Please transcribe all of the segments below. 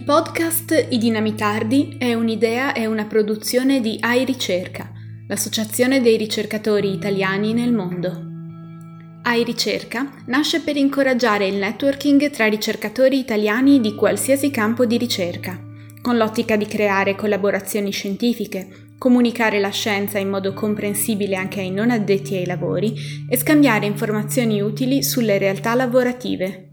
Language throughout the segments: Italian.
Il podcast I Dinamitardi è un'idea e una produzione di AI Ricerca, l'associazione dei ricercatori italiani nel mondo. AI Ricerca nasce per incoraggiare il networking tra ricercatori italiani di qualsiasi campo di ricerca, con l'ottica di creare collaborazioni scientifiche, comunicare la scienza in modo comprensibile anche ai non addetti ai lavori e scambiare informazioni utili sulle realtà lavorative.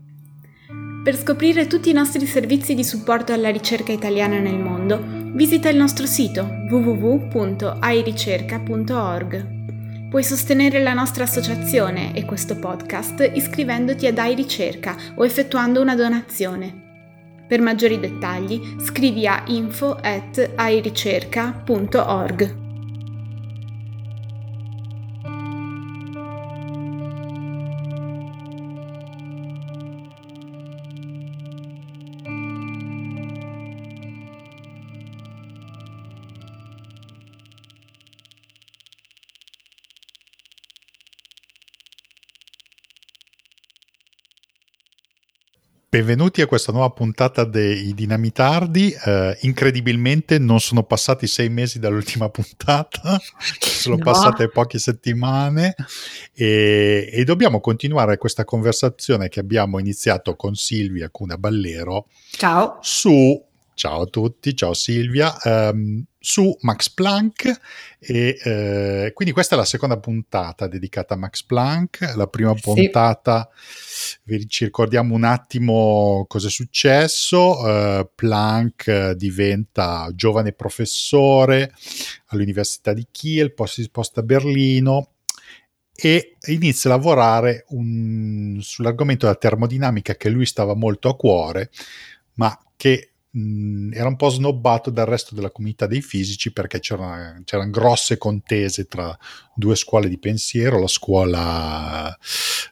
Per scoprire tutti i nostri servizi di supporto alla ricerca italiana nel mondo, visita il nostro sito www.airicerca.org. Puoi sostenere la nostra associazione e questo podcast iscrivendoti ad iRicerca o effettuando una donazione. Per maggiori dettagli scrivi a info at airicerca.org. Benvenuti a questa nuova puntata dei Dinamitardi. Uh, incredibilmente non sono passati sei mesi dall'ultima puntata, sono no. passate poche settimane e, e, dobbiamo continuare questa conversazione che abbiamo iniziato con Silvia Cuna Ballero. Ciao. Su, ciao a tutti, ciao Silvia. Um, su Max Planck e eh, quindi questa è la seconda puntata dedicata a Max Planck, la prima puntata sì. ci ricordiamo un attimo cosa è successo, uh, Planck diventa giovane professore all'Università di Kiel, poi si sposta a Berlino e inizia a lavorare un, sull'argomento della termodinamica che lui stava molto a cuore, ma che mh, era un po' snobbato dal resto della comunità dei fisici perché c'erano, c'erano grosse contese tra due scuole di pensiero, la scuola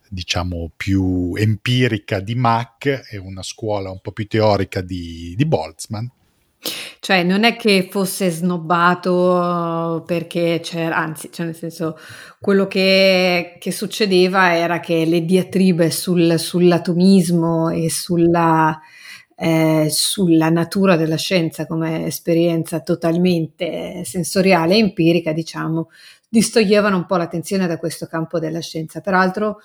diciamo più empirica di Mach e una scuola un po' più teorica di, di Boltzmann. Cioè, non è che fosse snobbato perché c'era, anzi, cioè nel senso, quello che, che succedeva era che le diatribe sul, sull'atomismo e sulla eh, sulla natura della scienza come esperienza totalmente sensoriale e empirica, diciamo, distoglievano un po' l'attenzione da questo campo della scienza. Peraltro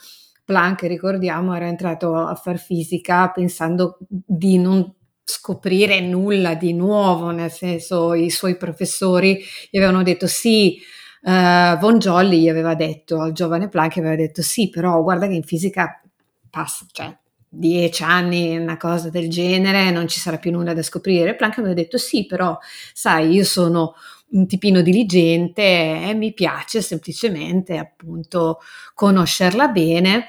Planck, ricordiamo, era entrato a far fisica pensando di non scoprire nulla di nuovo, nel senso i suoi professori gli avevano detto sì, uh, Von Jolly gli aveva detto al giovane Planck, aveva detto sì, però guarda che in fisica passa, cioè dieci anni, una cosa del genere, non ci sarà più nulla da scoprire. Planck aveva detto sì, però sai, io sono un tipino diligente e mi piace semplicemente appunto conoscerla bene.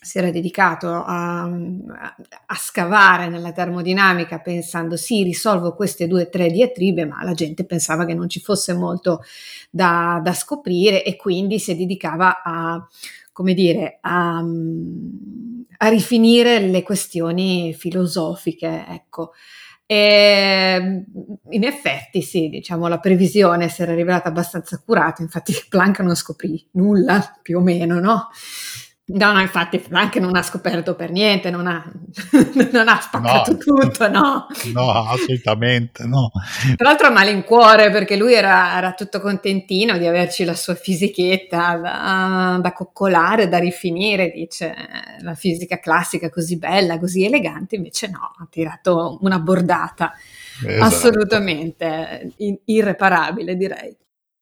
Si era dedicato a, a scavare nella termodinamica pensando sì, risolvo queste due o tre diatribe, ma la gente pensava che non ci fosse molto da, da scoprire e quindi si dedicava a, come dire, a a rifinire le questioni filosofiche, ecco. E in effetti, sì, diciamo, la previsione si era rivelata abbastanza accurata, infatti Planck non scoprì nulla, più o meno, no? No, no, infatti anche non ha scoperto per niente, non ha, non ha spaccato no, tutto, no? No, assolutamente no. Tra l'altro a malincuore perché lui era, era, tutto contentino di averci la sua fisichetta da, da, coccolare, da rifinire, dice la fisica classica così bella, così elegante, invece no, ha tirato una bordata esatto. assolutamente irreparabile direi.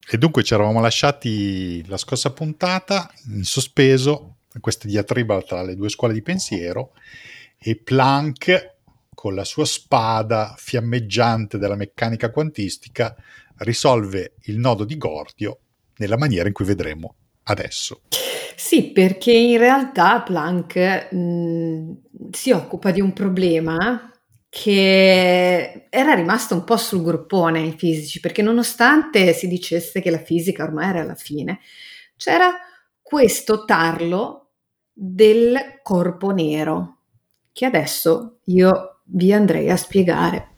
E dunque ci eravamo lasciati la scorsa puntata in sospeso questa diatriba tra le due scuole di pensiero e Planck con la sua spada fiammeggiante della meccanica quantistica risolve il nodo di Gordio nella maniera in cui vedremo adesso. Sì, perché in realtà Planck mh, si occupa di un problema che era rimasto un po' sul gruppone ai fisici, perché nonostante si dicesse che la fisica ormai era alla fine, c'era questo tarlo del corpo nero, che adesso io vi andrei a spiegare.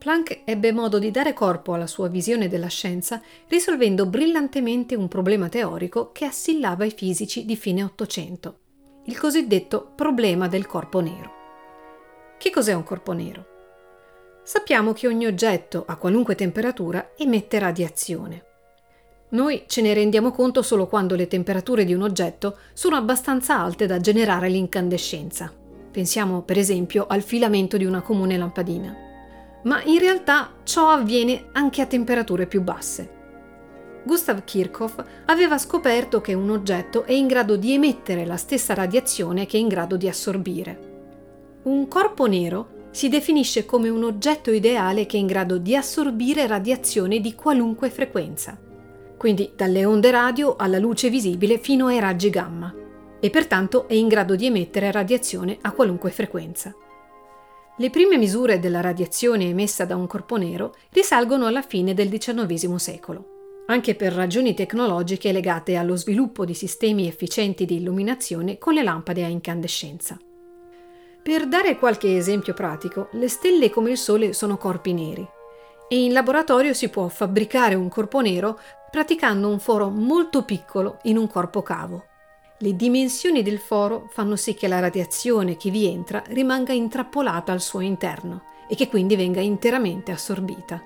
Planck ebbe modo di dare corpo alla sua visione della scienza risolvendo brillantemente un problema teorico che assillava i fisici di fine Ottocento, il cosiddetto problema del corpo nero. Che cos'è un corpo nero? Sappiamo che ogni oggetto a qualunque temperatura emette radiazione. Noi ce ne rendiamo conto solo quando le temperature di un oggetto sono abbastanza alte da generare l'incandescenza. Pensiamo per esempio al filamento di una comune lampadina. Ma in realtà ciò avviene anche a temperature più basse. Gustav Kirchhoff aveva scoperto che un oggetto è in grado di emettere la stessa radiazione che è in grado di assorbire. Un corpo nero si definisce come un oggetto ideale che è in grado di assorbire radiazione di qualunque frequenza quindi dalle onde radio alla luce visibile fino ai raggi gamma, e pertanto è in grado di emettere radiazione a qualunque frequenza. Le prime misure della radiazione emessa da un corpo nero risalgono alla fine del XIX secolo, anche per ragioni tecnologiche legate allo sviluppo di sistemi efficienti di illuminazione con le lampade a incandescenza. Per dare qualche esempio pratico, le stelle come il Sole sono corpi neri e in laboratorio si può fabbricare un corpo nero praticando un foro molto piccolo in un corpo cavo. Le dimensioni del foro fanno sì che la radiazione che vi entra rimanga intrappolata al suo interno e che quindi venga interamente assorbita.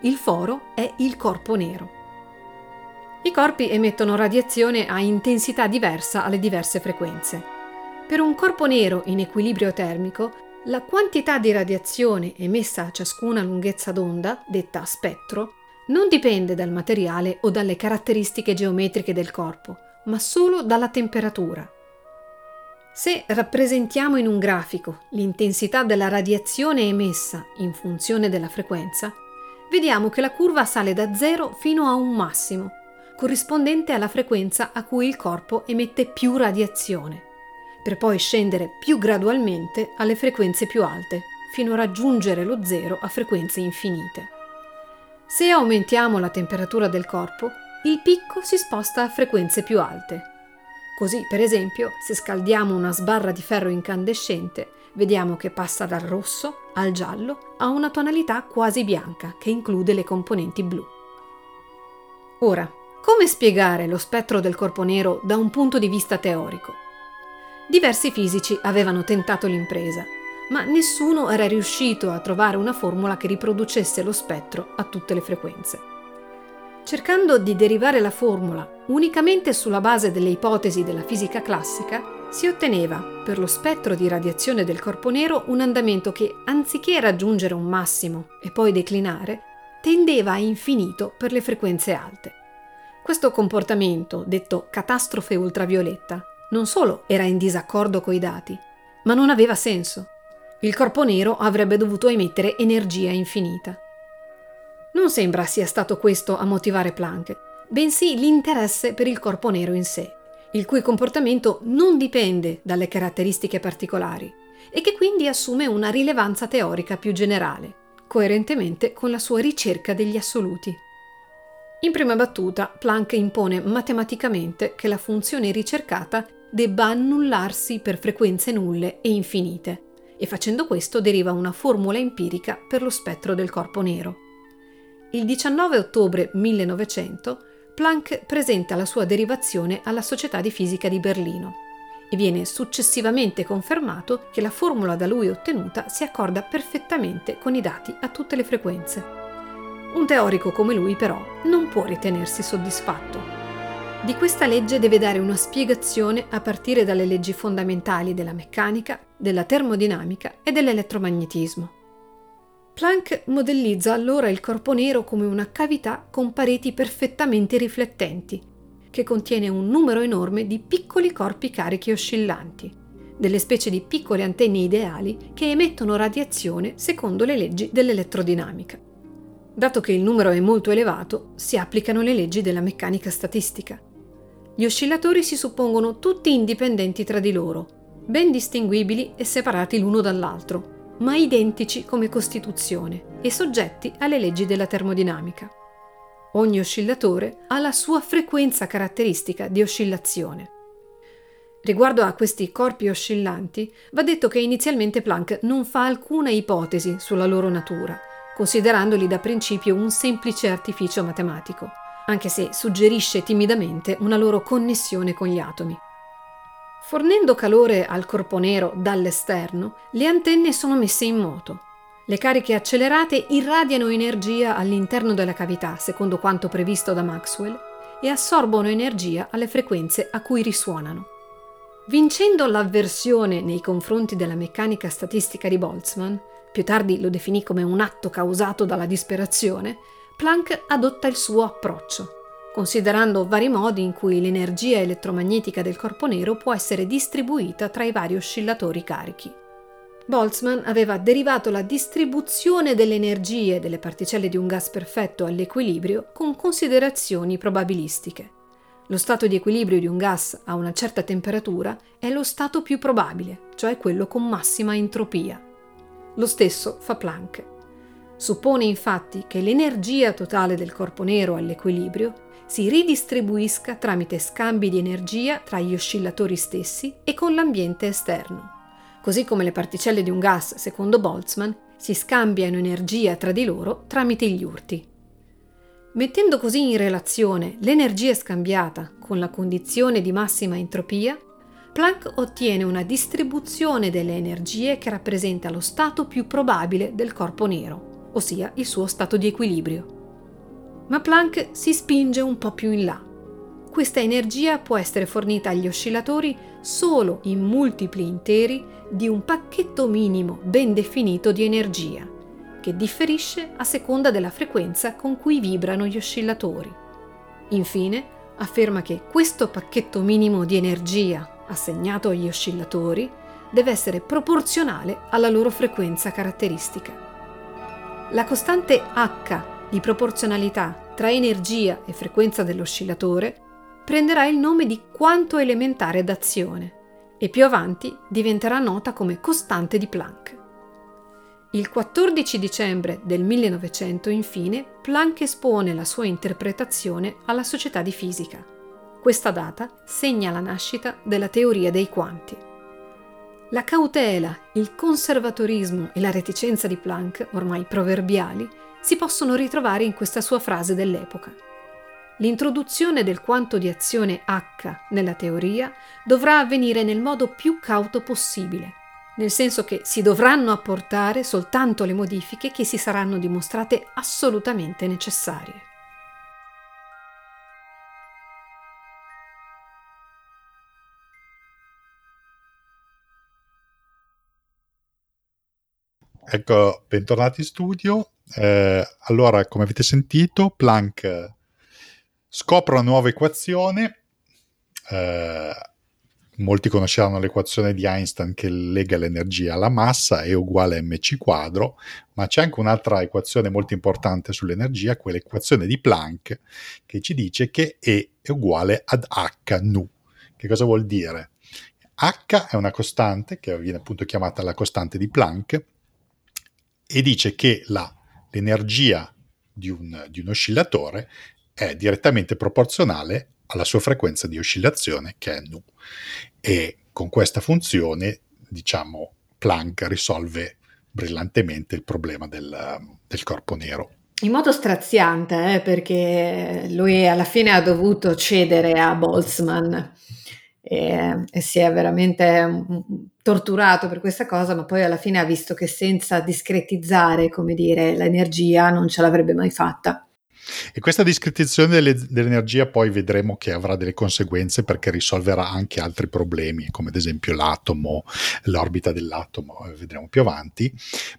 Il foro è il corpo nero. I corpi emettono radiazione a intensità diversa alle diverse frequenze. Per un corpo nero in equilibrio termico, la quantità di radiazione emessa a ciascuna lunghezza d'onda, detta spettro, non dipende dal materiale o dalle caratteristiche geometriche del corpo, ma solo dalla temperatura. Se rappresentiamo in un grafico l'intensità della radiazione emessa in funzione della frequenza, vediamo che la curva sale da 0 fino a un massimo, corrispondente alla frequenza a cui il corpo emette più radiazione, per poi scendere più gradualmente alle frequenze più alte, fino a raggiungere lo zero a frequenze infinite. Se aumentiamo la temperatura del corpo, il picco si sposta a frequenze più alte. Così, per esempio, se scaldiamo una sbarra di ferro incandescente, vediamo che passa dal rosso al giallo a una tonalità quasi bianca che include le componenti blu. Ora, come spiegare lo spettro del corpo nero da un punto di vista teorico? Diversi fisici avevano tentato l'impresa, ma nessuno era riuscito a trovare una formula che riproducesse lo spettro a tutte le frequenze. Cercando di derivare la formula unicamente sulla base delle ipotesi della fisica classica, si otteneva, per lo spettro di radiazione del corpo nero, un andamento che, anziché raggiungere un massimo e poi declinare, tendeva a infinito per le frequenze alte. Questo comportamento, detto catastrofe ultravioletta, non solo era in disaccordo coi dati, ma non aveva senso il corpo nero avrebbe dovuto emettere energia infinita. Non sembra sia stato questo a motivare Planck, bensì l'interesse per il corpo nero in sé, il cui comportamento non dipende dalle caratteristiche particolari e che quindi assume una rilevanza teorica più generale, coerentemente con la sua ricerca degli assoluti. In prima battuta, Planck impone matematicamente che la funzione ricercata debba annullarsi per frequenze nulle e infinite, e facendo questo deriva una formula empirica per lo spettro del corpo nero. Il 19 ottobre 1900 Planck presenta la sua derivazione alla Società di Fisica di Berlino e viene successivamente confermato che la formula da lui ottenuta si accorda perfettamente con i dati a tutte le frequenze. Un teorico come lui però non può ritenersi soddisfatto di questa legge deve dare una spiegazione a partire dalle leggi fondamentali della meccanica, della termodinamica e dell'elettromagnetismo. Planck modellizza allora il corpo nero come una cavità con pareti perfettamente riflettenti, che contiene un numero enorme di piccoli corpi carichi oscillanti, delle specie di piccole antenne ideali che emettono radiazione secondo le leggi dell'elettrodinamica. Dato che il numero è molto elevato, si applicano le leggi della meccanica statistica gli oscillatori si suppongono tutti indipendenti tra di loro, ben distinguibili e separati l'uno dall'altro, ma identici come costituzione e soggetti alle leggi della termodinamica. Ogni oscillatore ha la sua frequenza caratteristica di oscillazione. Riguardo a questi corpi oscillanti, va detto che inizialmente Planck non fa alcuna ipotesi sulla loro natura, considerandoli da principio un semplice artificio matematico, anche se suggerisce timidamente una loro connessione con gli atomi. Fornendo calore al corpo nero dall'esterno, le antenne sono messe in moto. Le cariche accelerate irradiano energia all'interno della cavità, secondo quanto previsto da Maxwell, e assorbono energia alle frequenze a cui risuonano. Vincendo l'avversione nei confronti della meccanica statistica di Boltzmann, più tardi lo definì come un atto causato dalla disperazione, Planck adotta il suo approccio considerando vari modi in cui l'energia elettromagnetica del corpo nero può essere distribuita tra i vari oscillatori carichi. Boltzmann aveva derivato la distribuzione delle energie delle particelle di un gas perfetto all'equilibrio con considerazioni probabilistiche. Lo stato di equilibrio di un gas a una certa temperatura è lo stato più probabile, cioè quello con massima entropia. Lo stesso fa Planck. Suppone infatti che l'energia totale del corpo nero all'equilibrio si ridistribuisca tramite scambi di energia tra gli oscillatori stessi e con l'ambiente esterno. Così come le particelle di un gas, secondo Boltzmann, si scambiano energia tra di loro tramite gli urti. Mettendo così in relazione l'energia scambiata con la condizione di massima entropia, Planck ottiene una distribuzione delle energie che rappresenta lo stato più probabile del corpo nero, ossia il suo stato di equilibrio ma Planck si spinge un po' più in là. Questa energia può essere fornita agli oscillatori solo in multipli interi di un pacchetto minimo ben definito di energia, che differisce a seconda della frequenza con cui vibrano gli oscillatori. Infine, afferma che questo pacchetto minimo di energia assegnato agli oscillatori deve essere proporzionale alla loro frequenza caratteristica. La costante H di proporzionalità tra energia e frequenza dell'oscillatore prenderà il nome di quanto elementare d'azione e più avanti diventerà nota come costante di Planck. Il 14 dicembre del 1900, infine, Planck espone la sua interpretazione alla Società di Fisica. Questa data segna la nascita della teoria dei quanti. La cautela, il conservatorismo e la reticenza di Planck, ormai proverbiali, si possono ritrovare in questa sua frase dell'epoca. L'introduzione del quanto di azione H nella teoria dovrà avvenire nel modo più cauto possibile, nel senso che si dovranno apportare soltanto le modifiche che si saranno dimostrate assolutamente necessarie. Ecco, bentornati in studio. Eh, allora, come avete sentito, Planck scopre una nuova equazione. Eh, molti conosceranno l'equazione di Einstein che lega l'energia alla massa, è uguale a mc quadro, ma c'è anche un'altra equazione molto importante sull'energia, quell'equazione di Planck, che ci dice che E è uguale ad H nu. Che cosa vuol dire? H è una costante, che viene appunto chiamata la costante di Planck, e dice che la l'energia di un, di un oscillatore è direttamente proporzionale alla sua frequenza di oscillazione che è nu. E con questa funzione, diciamo, Planck risolve brillantemente il problema del, del corpo nero. In modo straziante, eh, perché lui alla fine ha dovuto cedere a Boltzmann e, e si è veramente mm, torturato per questa cosa, ma poi alla fine ha visto che senza discretizzare, come dire, l'energia non ce l'avrebbe mai fatta. E questa discretizzazione delle, dell'energia poi vedremo che avrà delle conseguenze perché risolverà anche altri problemi, come ad esempio l'atomo, l'orbita dell'atomo, eh, vedremo più avanti.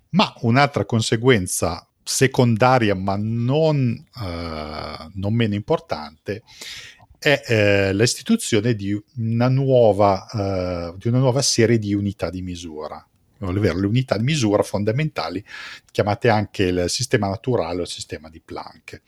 Ma un'altra conseguenza secondaria, ma non, uh, non meno importante, è eh, l'istituzione di una, nuova, eh, di una nuova serie di unità di misura ovvero le unità di misura fondamentali, chiamate anche il sistema naturale o il sistema di Planck.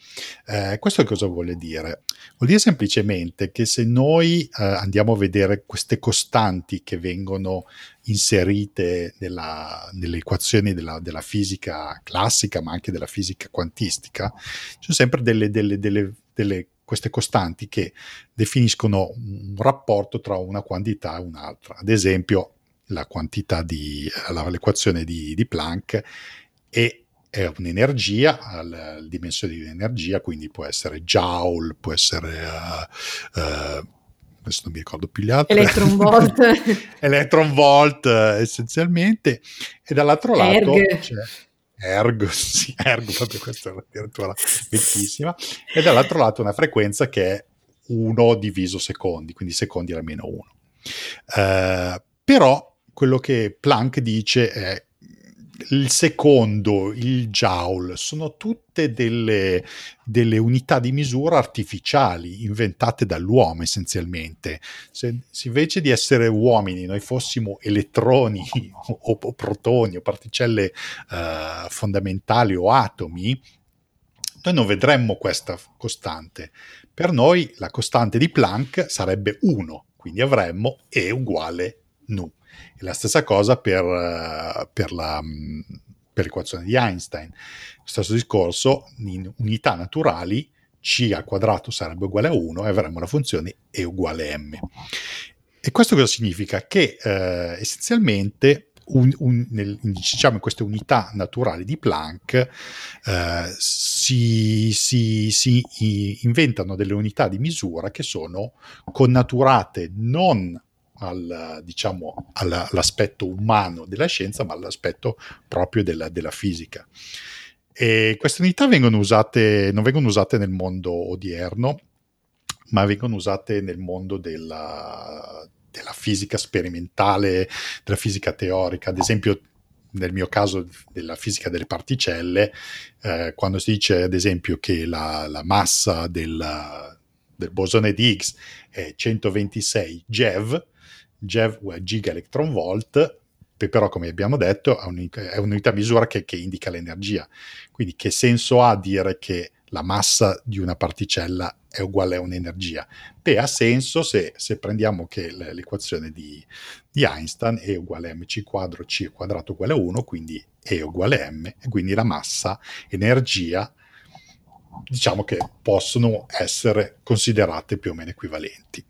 Eh, questo cosa vuole dire? Vuol dire semplicemente che se noi eh, andiamo a vedere queste costanti che vengono inserite nella, nelle equazioni della, della, fisica classica, ma anche della fisica quantistica, ci sono sempre delle, delle, delle, delle queste costanti che definiscono un rapporto tra una quantità e un'altra. Ad esempio, la quantità di l'equazione di, di Planck è è un'energia, la dimensione di un'energia, quindi può essere joule, può essere... Uh, uh, adesso non mi ricordo più gli altri. Electron volt. Electron volt essenzialmente. E dall'altro lato Erg. c'è Ergo, sì, Ergo, proprio questa è addirittura vecchissima. E dall'altro lato una frequenza che è 1 diviso secondi, quindi secondi alla meno 1. Uh, però quello che Planck dice è il secondo, il joule, sono tutte delle, delle, unità di misura artificiali inventate dall'uomo essenzialmente. Se, se, invece di essere uomini noi fossimo elettroni o, o protoni o particelle uh, fondamentali o atomi, noi non vedremmo questa costante. Per noi la costante di Planck sarebbe 1, quindi avremmo E uguale nu. E la stessa cosa per, uh, per, la, um, per l'equazione di Einstein. Stesso discorso, in unità naturali c al quadrato sarebbe uguale a 1 e avremmo la funzione e uguale a m. E questo cosa significa? Che eh, essenzialmente un, un, nel, diciamo in queste unità naturali di Planck eh, si, si, si, inventano delle unità di misura che sono connaturate non al, diciamo, all'aspetto umano della scienza, ma all'aspetto proprio della, della fisica. E queste unità vengono usate, non vengono usate nel mondo odierno, ma vengono usate nel mondo della, della fisica sperimentale, della fisica teorica. Ad esempio, nel mio caso della fisica delle particelle, eh, quando si dice ad esempio che la, la massa del, del, bosone di Higgs è 126 GeV, giga electron volt, però come abbiamo detto è un'unità, è un'unità misura che, che indica l'energia. Quindi che senso ha dire che la massa di una particella è uguale a un'energia? Beh, ha senso se, se prendiamo che l'equazione di, di, Einstein è uguale a mc quadro c quadrato uguale a 1, quindi E uguale a m, e quindi la massa, energia, diciamo che possono essere considerate più o meno equivalenti.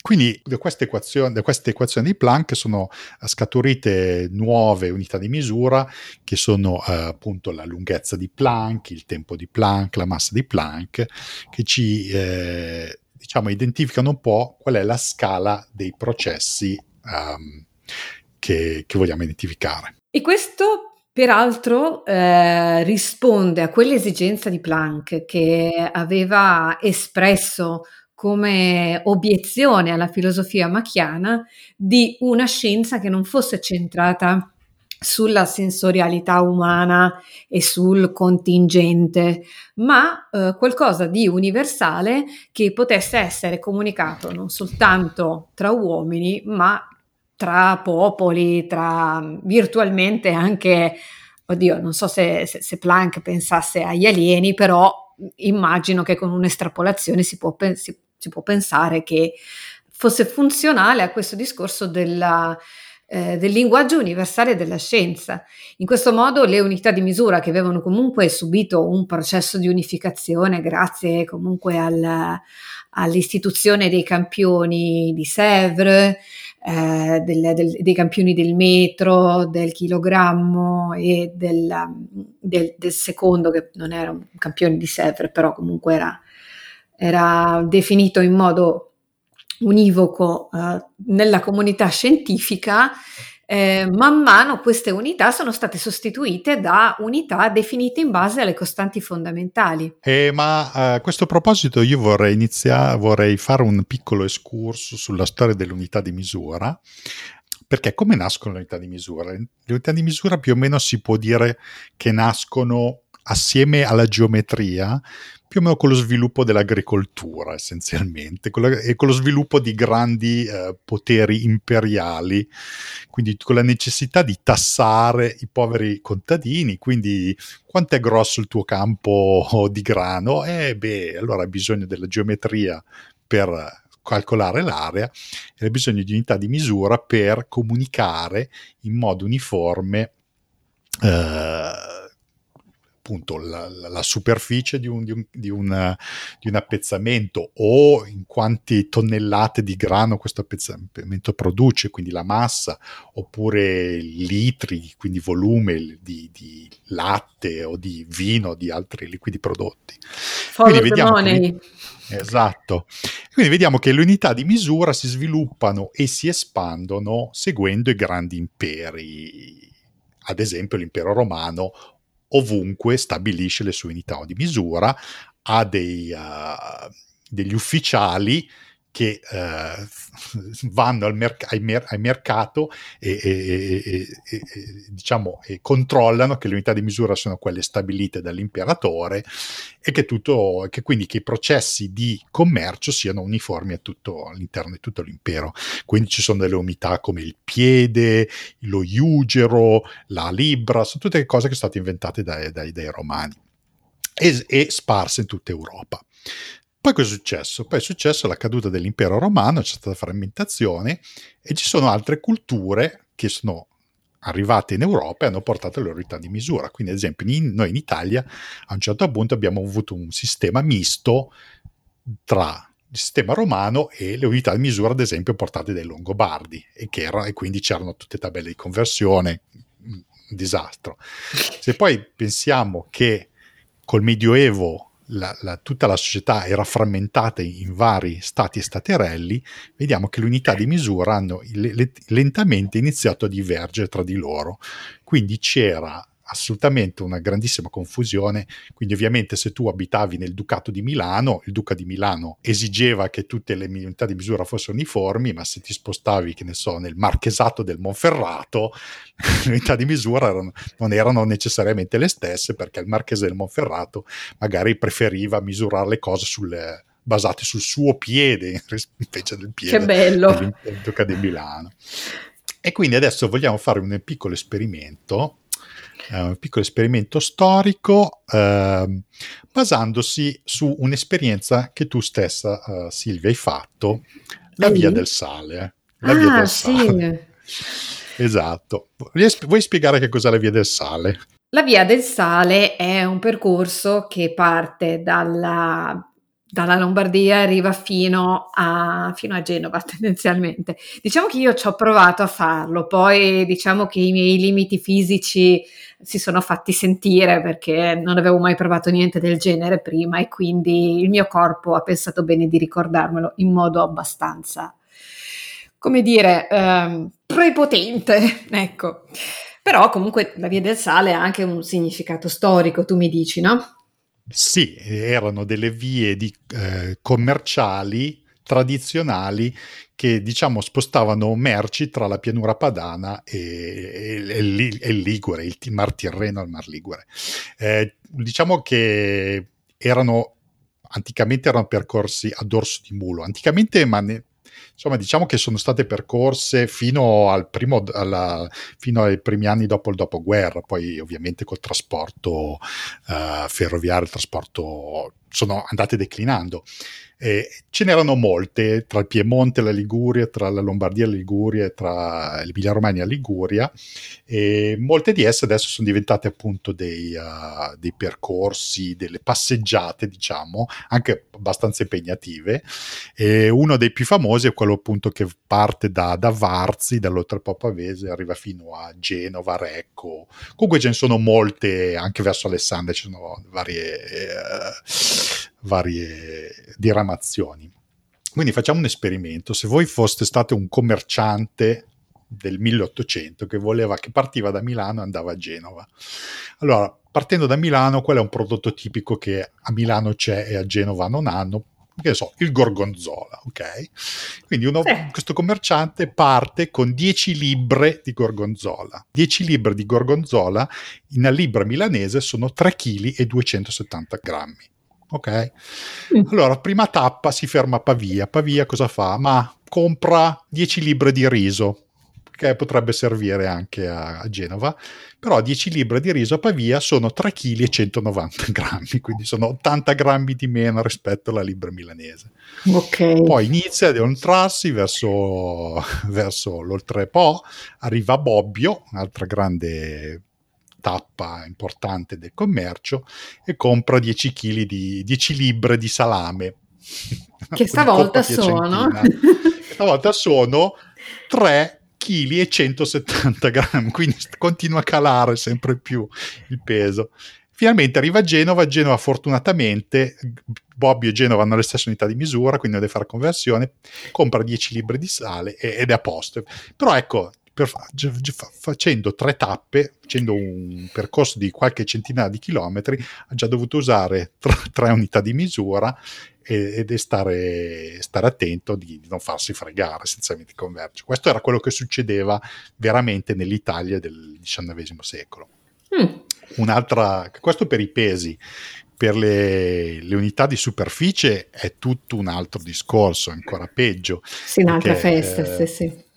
Quindi da queste equazioni di Planck sono scaturite nuove unità di misura che sono eh, appunto la lunghezza di Planck, il tempo di Planck, la massa di Planck, che ci eh, diciamo, identificano un po' qual è la scala dei processi um, che, che vogliamo identificare. E questo Peraltro eh, risponde a quell'esigenza di Planck che aveva espresso come obiezione alla filosofia machiana di una scienza che non fosse centrata sulla sensorialità umana e sul contingente, ma eh, qualcosa di universale che potesse essere comunicato non soltanto tra uomini, ma tra popoli, tra virtualmente anche, oddio, non so se, se, se Planck pensasse agli alieni, però immagino che con un'estrapolazione si può, si, si può pensare che fosse funzionale a questo discorso della, eh, del linguaggio universale della scienza. In questo modo le unità di misura che avevano comunque subito un processo di unificazione grazie comunque al, all'istituzione dei campioni di Sèvres, eh, dei campioni del metro, del chilogrammo e del, del, del, secondo, che non era un campione di Sèvres, però comunque era era definito in modo univoco eh, nella comunità scientifica, eh, man mano queste unità sono state sostituite da unità definite in base alle costanti fondamentali. Eh, ma a questo proposito io vorrei iniziare, vorrei fare un piccolo escurso sulla storia dell'unità di misura, perché come nascono le unità di misura? Le unità di misura più o meno si può dire che nascono assieme alla geometria, più o meno con lo sviluppo dell'agricoltura essenzialmente con la, e con lo sviluppo di grandi eh, poteri imperiali, quindi con la necessità di tassare i poveri contadini, quindi quanto è grosso il tuo campo di grano? Eh beh, allora hai bisogno della geometria per calcolare l'area e hai bisogno di unità di misura per comunicare in modo uniforme eh, appunto la, la superficie di un, di, un, di, un, di, un, appezzamento o in quanti tonnellate di grano questo appezzamento produce, quindi la massa, oppure litri, quindi volume di, latte o di vino di altri liquidi prodotti. Follow quindi vediamo money. Esatto. Quindi vediamo che le unità di misura si sviluppano e si espandono seguendo i grandi imperi ad esempio l'impero romano ovunque stabilisce le sue unità di misura, ha dei, uh, degli ufficiali che eh, vanno al, merc- ai mer- al, mercato e, e, e, e diciamo, controllano che le unità di misura sono quelle stabilite dall'imperatore e che, tutto, che quindi che i processi di commercio siano uniformi a tutto, all'interno di tutto l'impero. Quindi ci sono delle unità come il piede, lo iugero, la libra, sono tutte cose che sono state inventate dai, dai, dai romani e sparse in tutta Europa. Poi cosa è successo? Poi è successo la caduta dell'impero romano, c'è stata frammentazione e ci sono altre culture che sono arrivate in Europa e hanno portato le unità di misura. Quindi, ad esempio, in, noi in Italia a un certo punto abbiamo avuto un sistema misto tra il sistema romano e le unità di misura, ad esempio, portate dai Longobardi, e, era, e quindi c'erano tutte tabelle di conversione, un disastro. Se poi pensiamo che col Medioevo la, la, tutta la società era frammentata in vari stati e staterelli, vediamo che le unità di misura hanno le, le, lentamente iniziato a divergere tra di loro. Quindi c'era assolutamente una grandissima confusione. Quindi, ovviamente, se tu abitavi nel Ducato di Milano, il Duca di Milano esigeva che tutte le unità di misura fossero uniformi, ma se ti spostavi, che ne so, nel Marchesato del Monferrato, le unità di misura erano, non erano necessariamente le stesse, perché il Marchese del Monferrato magari preferiva misurare le cose sulle basate sul suo piede invece del piede che bello. del Duca di Milano. E quindi adesso vogliamo fare un piccolo esperimento eh, un piccolo esperimento storico eh, basandosi su un'esperienza che tu stessa, uh, Silvia, hai fatto, la Ehi? via del sale. La ah, via del sì. sale. Esatto. Vuoi spiegare che cos'è la via del sale? La via del sale è un percorso che parte dalla dalla Lombardia arriva fino a, fino a, Genova tendenzialmente. Diciamo che io ci ho provato a farlo, poi diciamo che i miei limiti fisici si sono fatti sentire perché non avevo mai provato niente del genere prima e quindi il mio corpo ha pensato bene di ricordarmelo in modo abbastanza, come dire, ehm, prepotente, ecco. Però comunque la via del sale ha anche un significato storico, tu mi dici, no? Sì, erano delle vie di, eh, commerciali tradizionali che diciamo spostavano merci tra la pianura padana e, e, e, e Ligure, il Mar Tirreno e il Mar Ligure. Eh, diciamo che erano anticamente erano percorsi a dorso di mulo, anticamente ma ne, insomma diciamo che sono state percorse fino, al primo, alla, fino ai primi anni dopo il dopoguerra, poi ovviamente col trasporto uh, ferroviario, il trasporto sono andate declinando. Eh, ce n'erano molte tra il Piemonte e la Liguria, tra la Lombardia e la Liguria, tra l'Emilia Romagna e la Liguria, e molte di esse adesso sono diventate appunto dei, uh, dei percorsi, delle passeggiate, diciamo, anche abbastanza impegnative. E uno dei più famosi è quello appunto che parte da, da Varzi, dall'Oltrepo Pavese, arriva fino a Genova, Recco. Comunque ce ne sono molte, anche verso Alessandria ci sono varie... Uh, varie diramazioni. Quindi facciamo un esperimento. Se voi foste stato un commerciante del 1800 che voleva che partiva da Milano e andava a Genova. Allora, partendo da Milano, qual è un prodotto tipico che a Milano c'è e a Genova non hanno? Che so, il gorgonzola, ok? Quindi uno, eh. questo commerciante parte con 10 libbre di gorgonzola. 10 libbre di gorgonzola in una libra milanese sono 3 kg e 270 grammi ok? Mm. Allora, prima tappa si ferma a Pavia. Pavia cosa fa? Ma compra 10 libbre di riso, che potrebbe servire anche a, a Genova, però 10 libbre di riso a Pavia sono 3 kg e 190 grammi, quindi sono 80 grammi di meno rispetto alla libra milanese. Okay. Poi inizia ad inoltrarsi verso, verso l'oltrepo, arriva Bobbio, un'altra grande tappa importante del commercio e compra 10 kg di 10 libbre di salame. Che stavolta sono? stavolta sono 3 kg e 170 grammi, quindi continua a calare sempre più il peso. Finalmente arriva a Genova, Genova fortunatamente, Bobby e Genova hanno le stesse unità di misura, quindi deve fare conversione, compra 10 libri di sale ed è a posto. Però ecco, per, facendo tre tappe, facendo un percorso di qualche centinaia di chilometri, ha già dovuto usare tre, tre unità di misura ed è stare, stare attento di, di, non farsi fregare essenzialmente convergere. Questo era quello che succedeva veramente nell'Italia del XIX secolo. Mm. Un'altra, questo per i pesi, per le, le, unità di superficie è tutto un altro discorso, ancora peggio. Sì, un'altra festa, eh, sì, sì.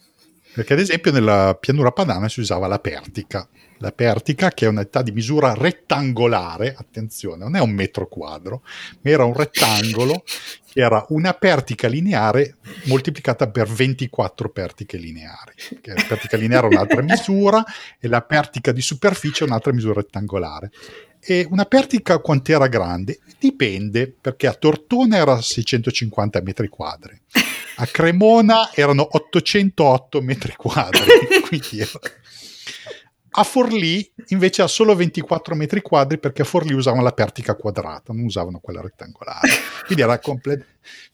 Perché ad esempio nella pianura padana si usava la pertica, la pertica che è un'età di misura rettangolare, attenzione, non è un metro quadro, ma era un rettangolo che era una pertica lineare moltiplicata per 24 pertiche lineari. La pertica lineare è un'altra misura e la pertica di superficie è un'altra misura rettangolare. E una pertica quant'era grande? Dipende, perché a Tortona era 650 metri quadri a Cremona erano 808 metri quadri. A Forlì invece ha solo 24 metri quadri perché a Forlì usavano la pertica quadrata, non usavano quella rettangolare. Quindi era completo.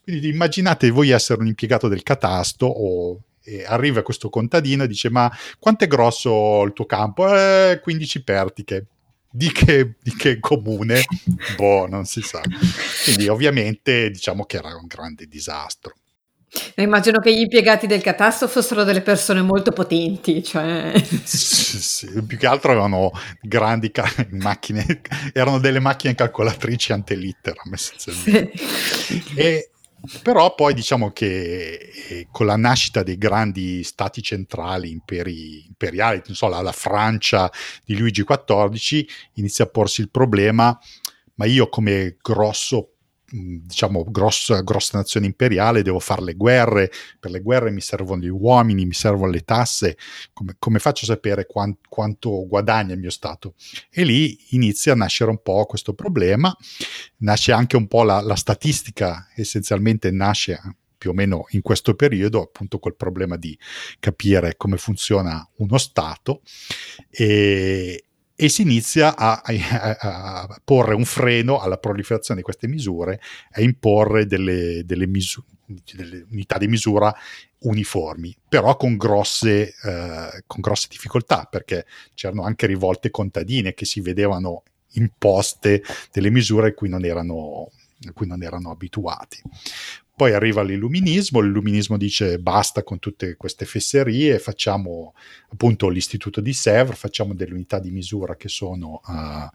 Quindi immaginate voi essere un impiegato del catasto o arriva questo contadino e dice ma quanto è grosso il tuo campo? Eh, 15 pertiche. Di che, di che comune? boh, non si sa. Quindi ovviamente diciamo che era un grande disastro. Immagino che gli impiegati del catasto fossero delle persone molto potenti, cioè... sì, sì, più che altro avevano grandi ca- macchine, erano delle macchine calcolatrici antelitteram essenzialmente. Sì. E, però poi diciamo che eh, con la nascita dei grandi stati centrali imperi, imperiali, non so, la, la Francia di Luigi XIV, inizia a porsi il problema, ma io come grosso diciamo grossa, grossa nazione imperiale, devo fare le guerre, per le guerre mi servono gli uomini, mi servono le tasse, come, come faccio a sapere quant, quanto guadagna il mio Stato? E lì inizia a nascere un po' questo problema, nasce anche un po' la, la statistica, essenzialmente nasce più o meno in questo periodo, appunto col problema di capire come funziona uno Stato e, e si inizia a, a, a, porre un freno alla proliferazione di queste misure, a imporre delle, delle, misu- delle unità di misura uniformi, però con grosse, eh, con grosse difficoltà, perché c'erano anche rivolte contadine che si vedevano imposte delle misure a cui non erano, cui non erano abituati. Poi arriva l'illuminismo, l'illuminismo dice basta con tutte queste fesserie, facciamo appunto l'istituto di Sèvres, facciamo delle unità di misura che sono uh,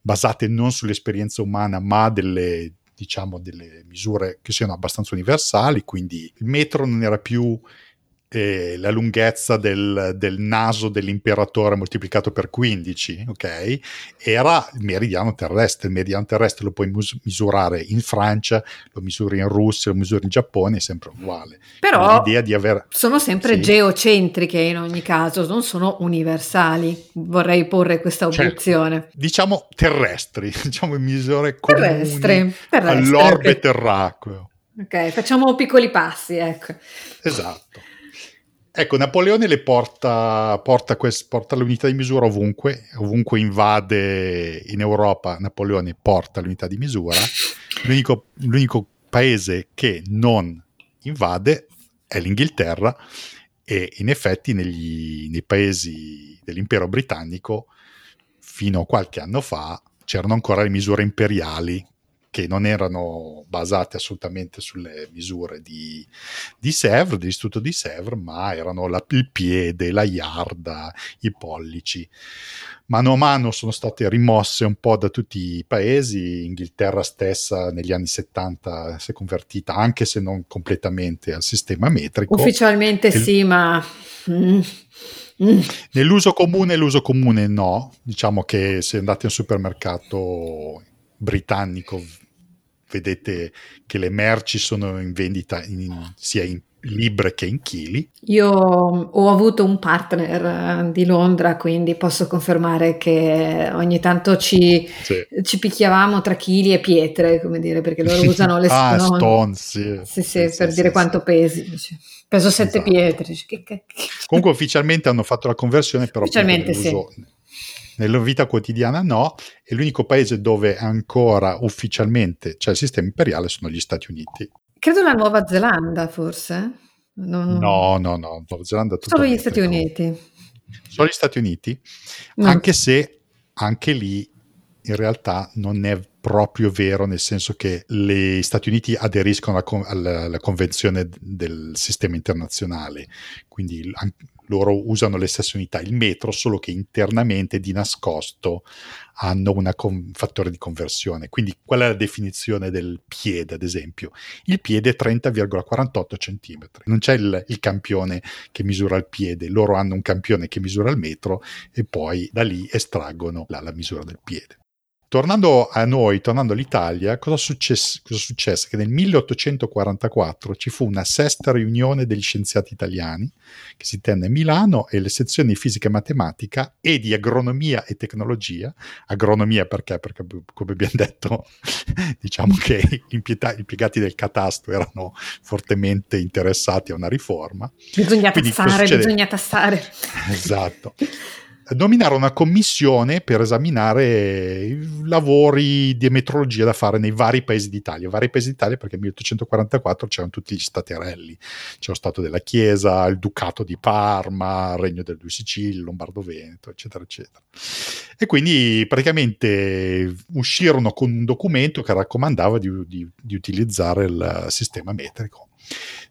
basate non sull'esperienza umana ma delle diciamo delle misure che siano abbastanza universali, quindi il metro non era più eh, la lunghezza del, del, naso dell'imperatore moltiplicato per 15, ok? Era il meridiano terrestre. Il meridiano terrestre lo puoi mus- misurare in Francia, lo misuri in Russia, lo misuri in Giappone, è sempre uguale. Però l'idea di aver... sono sempre sì. geocentriche in ogni caso, non sono universali. Vorrei porre questa certo. obiezione. Certo. Diciamo terrestri, diciamo misure comuni terrestre, terrestre, all'orbe okay. terracqueo. Ok, facciamo piccoli passi, ecco. Esatto. Ecco, Napoleone le porta, porta, quest, porta l'unità di misura ovunque, ovunque invade in Europa, Napoleone porta l'unità di misura. L'unico, l'unico paese che non invade è l'Inghilterra e in effetti negli, nei paesi dell'impero britannico fino a qualche anno fa c'erano ancora le misure imperiali che non erano basate assolutamente sulle misure di, di Sèvres, dell'istituto di Sèvres, ma erano la, il piede, la yarda, i pollici. Mano a mano sono state rimosse un po' da tutti i paesi, Inghilterra stessa negli anni 70 si è convertita, anche se non completamente, al sistema metrico. Ufficialmente il, sì, ma... Mm. Mm. Nell'uso comune, l'uso comune no, diciamo che se andate al supermercato britannico vedete che le merci sono in vendita in, sia in libre che in chili. Io ho avuto un partner eh, di Londra, quindi posso confermare che ogni tanto ci, sì. ci picchiavamo tra chili e pietre, come dire, perché loro usano le ah, stone. stone sì. Sì, sì, sì per dire quanto pesi. Peso sette esatto. pietre. Comunque ufficialmente hanno fatto la conversione, però ufficialmente sì. Nella vita quotidiana no, e l'unico paese dove ancora ufficialmente c'è il sistema imperiale sono gli Stati Uniti. Credo la Nuova Zelanda, forse. Non... No, no, no, Nuova Zelanda Solo gli Stati Uniti. Solo gli Stati Uniti, no. anche se anche lì in realtà non è proprio vero, nel senso che gli Stati Uniti aderiscono alla, alla, alla convenzione del sistema internazionale, quindi loro usano le stesse unità, il metro, solo che internamente di nascosto hanno un con- fattore di conversione. Quindi qual è la definizione del piede, ad esempio? Il piede è 30,48 cm. Non c'è il, il campione che misura il piede, loro hanno un campione che misura il metro e poi da lì estraggono la, la misura del piede tornando a noi, tornando all'Italia, cosa successe? cosa successe? Che nel 1844 ci fu una sesta riunione degli scienziati italiani che si tenne a Milano e le sezioni di fisica e matematica e di agronomia e tecnologia. Agronomia perché? Perché come abbiamo detto, diciamo che gli impiegati del catasto erano fortemente interessati a una riforma. Bisogna Quindi, tassare, bisogna tassare. Esatto nominare una commissione per esaminare i lavori di metrologia da fare nei vari paesi d'Italia. Vari paesi d'Italia perché nel 1844 c'erano tutti gli staterelli, c'è lo Stato della Chiesa, il Ducato di Parma, il Regno delle Due Sicilie, il Lombardo-Veneto, eccetera, eccetera. E quindi praticamente uscirono con un documento che raccomandava di, di, di utilizzare il sistema metrico.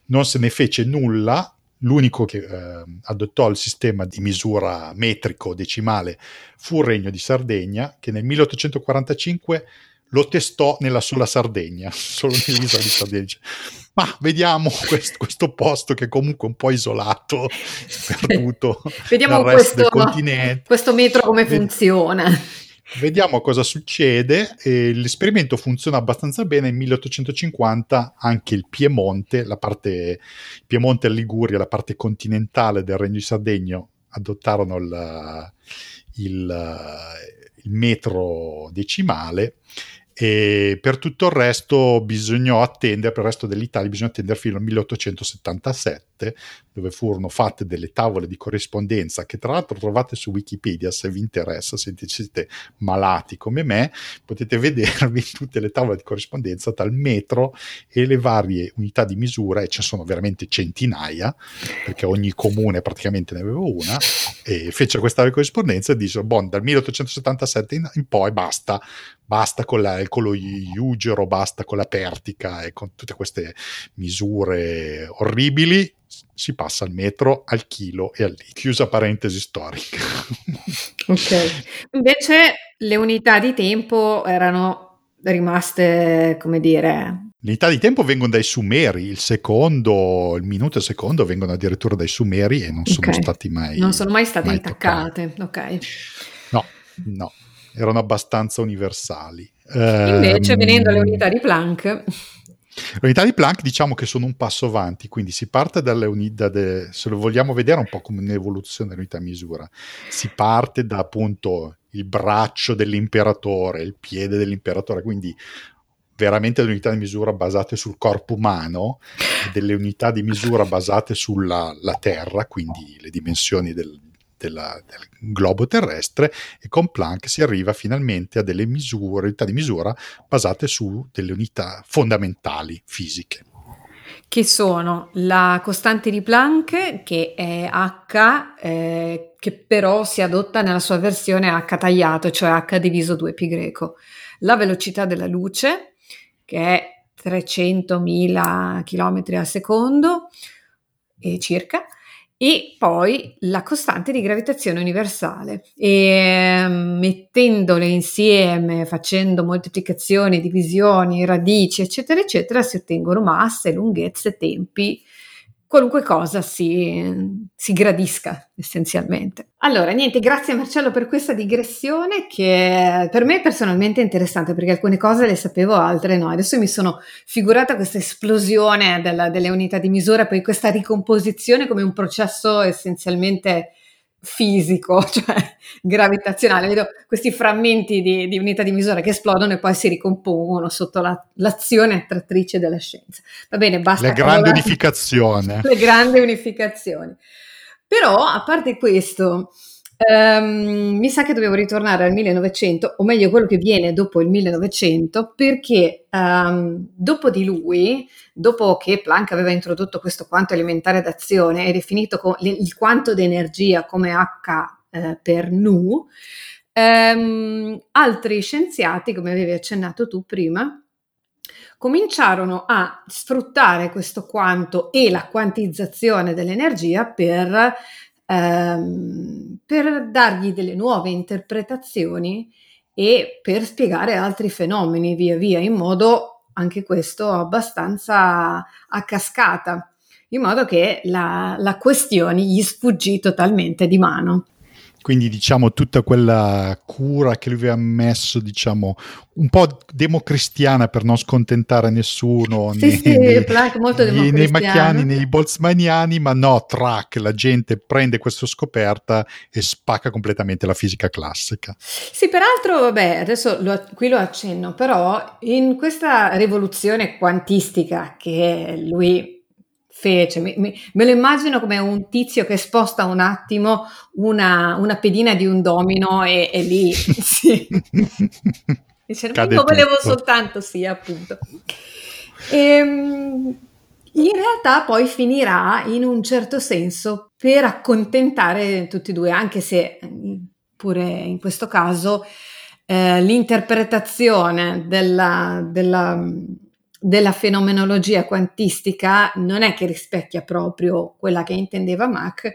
Non se ne fece nulla L'unico che eh, adottò il sistema di misura metrico decimale fu il Regno di Sardegna, che nel 1845 lo testò nella sola Sardegna, solo nell'isola di Sardegna. Ma vediamo questo, questo, posto che è comunque un po' isolato, perduto vediamo questo, del continente. Questo metro come funziona. Vediamo cosa succede. E l'esperimento funziona abbastanza bene. Nel 1850 anche il Piemonte, la parte Piemonte e Liguria, la parte continentale del Regno di Sardegno, adottarono il, il, il metro decimale e per tutto il resto bisognò attendere, per il resto dell'Italia bisogna attendere fino al 1877, dove furono fatte delle tavole di corrispondenza che tra l'altro trovate su Wikipedia se vi interessa, se siete malati come me, potete vedervi tutte le tavole di corrispondenza il metro e le varie unità di misura, e ce ne sono veramente centinaia, perché ogni comune praticamente ne aveva una, e fece questa corrispondenza e disse, bon, dal 1877 in, in poi basta, basta con, la, con lo Iugero, basta con la Pertica e con tutte queste misure orribili, si passa al metro, al chilo e al litro. Chiusa parentesi storica. ok. Invece le unità di tempo erano rimaste, come dire... Le unità di tempo vengono dai Sumeri, il secondo, il minuto e il secondo vengono addirittura dai Sumeri e non sono stati mai... Non sono mai state mai intaccate, ok. No, no erano abbastanza universali. Invece, um, venendo alle unità di Planck. Le unità di Planck diciamo che sono un passo avanti, quindi si parte dalle unità, de, se lo vogliamo vedere un po' come un'evoluzione dell'unità misura, si parte da appunto il braccio dell'imperatore, il piede dell'imperatore, quindi veramente delle unità di misura basate sul corpo umano e delle unità di misura basate sulla terra, quindi le dimensioni del, della, del globo terrestre e con Planck si arriva finalmente a delle misure, unità di misura basate su delle unità fondamentali fisiche. Che sono la costante di Planck, che è H, eh, che però si adotta nella sua versione H tagliato, cioè H diviso 2π greco. La velocità della luce, che è 300.000 km al secondo, e circa, e poi la costante di gravitazione universale. E ehm, mettendole insieme, facendo moltiplicazioni, divisioni, radici, eccetera, eccetera, si ottengono masse, lunghezze, tempi qualunque cosa si, si, gradisca essenzialmente. Allora, niente, grazie Marcello per questa digressione che per me è personalmente interessante perché alcune cose le sapevo, altre no. Adesso mi sono figurata questa esplosione della, delle unità di misura, poi questa ricomposizione come un processo essenzialmente fisico, cioè gravitazionale. Vedo questi frammenti di, di, unità di misura che esplodono e poi si ricompongono sotto la, l'azione attrattrice della scienza. Va bene, basta. La grande unificazione. Le grandi unificazioni. Però, a parte questo, Um, mi sa che dobbiamo ritornare al 1900, o meglio quello che viene dopo il 1900, perché um, dopo di lui, dopo che Planck aveva introdotto questo quanto elementare d'azione e definito co- il quanto d'energia come H eh, per nu, um, altri scienziati, come avevi accennato tu prima, cominciarono a sfruttare questo quanto e la quantizzazione dell'energia per ehm, per dargli delle nuove interpretazioni e per spiegare altri fenomeni via via in modo anche questo abbastanza a cascata, in modo che la, la questione gli sfuggì totalmente di mano. Quindi diciamo tutta quella cura che lui aveva messo, diciamo, un po' democristiana per non scontentare nessuno. Sì, nei, sì, nei, molto nei, nei macchiani, nei boltzmanniani, ma no, track, la gente prende questa scoperta e spacca completamente la fisica classica. Sì, peraltro, vabbè, adesso lo, qui lo accenno, però in questa rivoluzione quantistica che lui fece. Mi, mi, me lo immagino come un tizio che sposta un attimo una, una pedina di un domino e, e lì sì. Dice, io volevo soltanto, sì, appunto. E, ehm, in realtà poi finirà in un certo senso per accontentare tutti e due, anche se pure in questo caso eh, l'interpretazione della, della della fenomenologia quantistica non è che rispecchia proprio quella che intendeva Mach,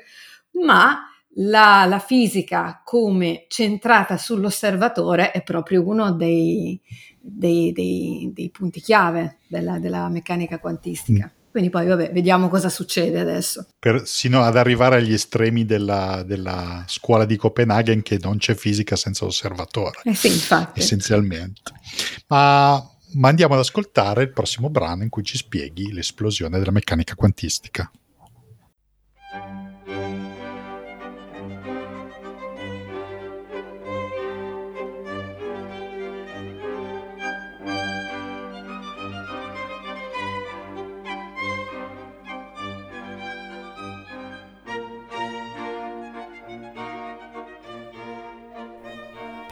ma la, la fisica come centrata sull'osservatore è proprio uno dei, dei, dei, dei punti chiave della, della meccanica quantistica. Mm. Quindi poi vabbè, vediamo cosa succede adesso. Per, sino ad arrivare agli estremi della, della, scuola di Copenaghen che non c'è fisica senza osservatore. Eh sì, infatti. Essenzialmente. Ma ma andiamo ad ascoltare il prossimo brano in cui ci spieghi l'esplosione della meccanica quantistica.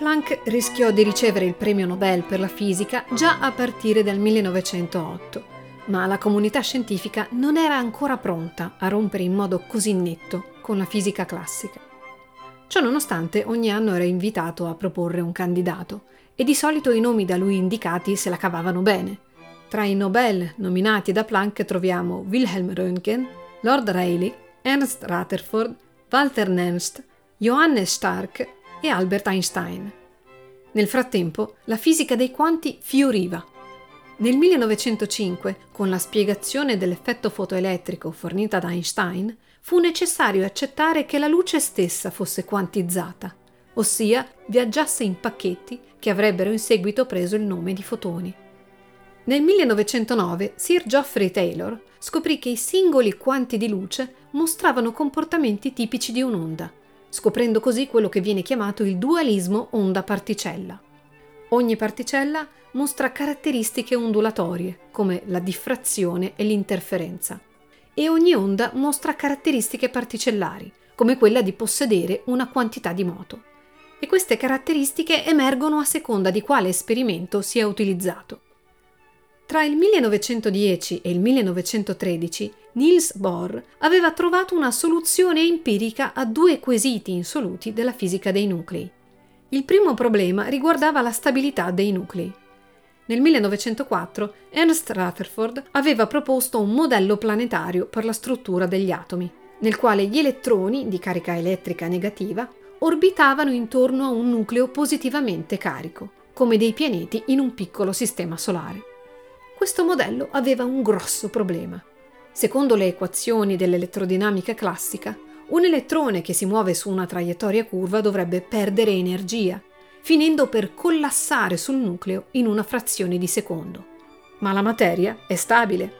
Planck rischiò di ricevere il premio Nobel per la fisica già a partire dal 1908, ma la comunità scientifica non era ancora pronta a rompere in modo così netto con la fisica classica. Ciò nonostante, ogni anno era invitato a proporre un candidato e di solito i nomi da lui indicati se la cavavano bene. Tra i Nobel nominati da Planck troviamo Wilhelm Röntgen, Lord Rayleigh, Ernst Rutherford, Walter Nernst, Johannes Stark e Albert Einstein. Nel frattempo, la fisica dei quanti fioriva. Nel 1905, con la spiegazione dell'effetto fotoelettrico fornita da Einstein, fu necessario accettare che la luce stessa fosse quantizzata, ossia viaggiasse in pacchetti che avrebbero in seguito preso il nome di fotoni. Nel 1909 Sir Geoffrey Taylor scoprì che i singoli quanti di luce mostravano comportamenti tipici di un'onda, scoprendo così quello che viene chiamato il dualismo onda-particella. Ogni particella mostra caratteristiche ondulatorie, come la diffrazione e l'interferenza, e ogni onda mostra caratteristiche particellari, come quella di possedere una quantità di moto. E queste caratteristiche emergono a seconda di quale esperimento sia utilizzato. Tra il 1910 e il 1913 Niels Bohr aveva trovato una soluzione empirica a due quesiti insoluti della fisica dei nuclei. Il primo problema riguardava la stabilità dei nuclei. Nel 1904 Ernst Rutherford aveva proposto un modello planetario per la struttura degli atomi, nel quale gli elettroni di carica elettrica negativa orbitavano intorno a un nucleo positivamente carico, come dei pianeti in un piccolo sistema solare. Questo modello aveva un grosso problema. Secondo le equazioni dell'elettrodinamica classica, un elettrone che si muove su una traiettoria curva dovrebbe perdere energia, finendo per collassare sul nucleo in una frazione di secondo. Ma la materia è stabile.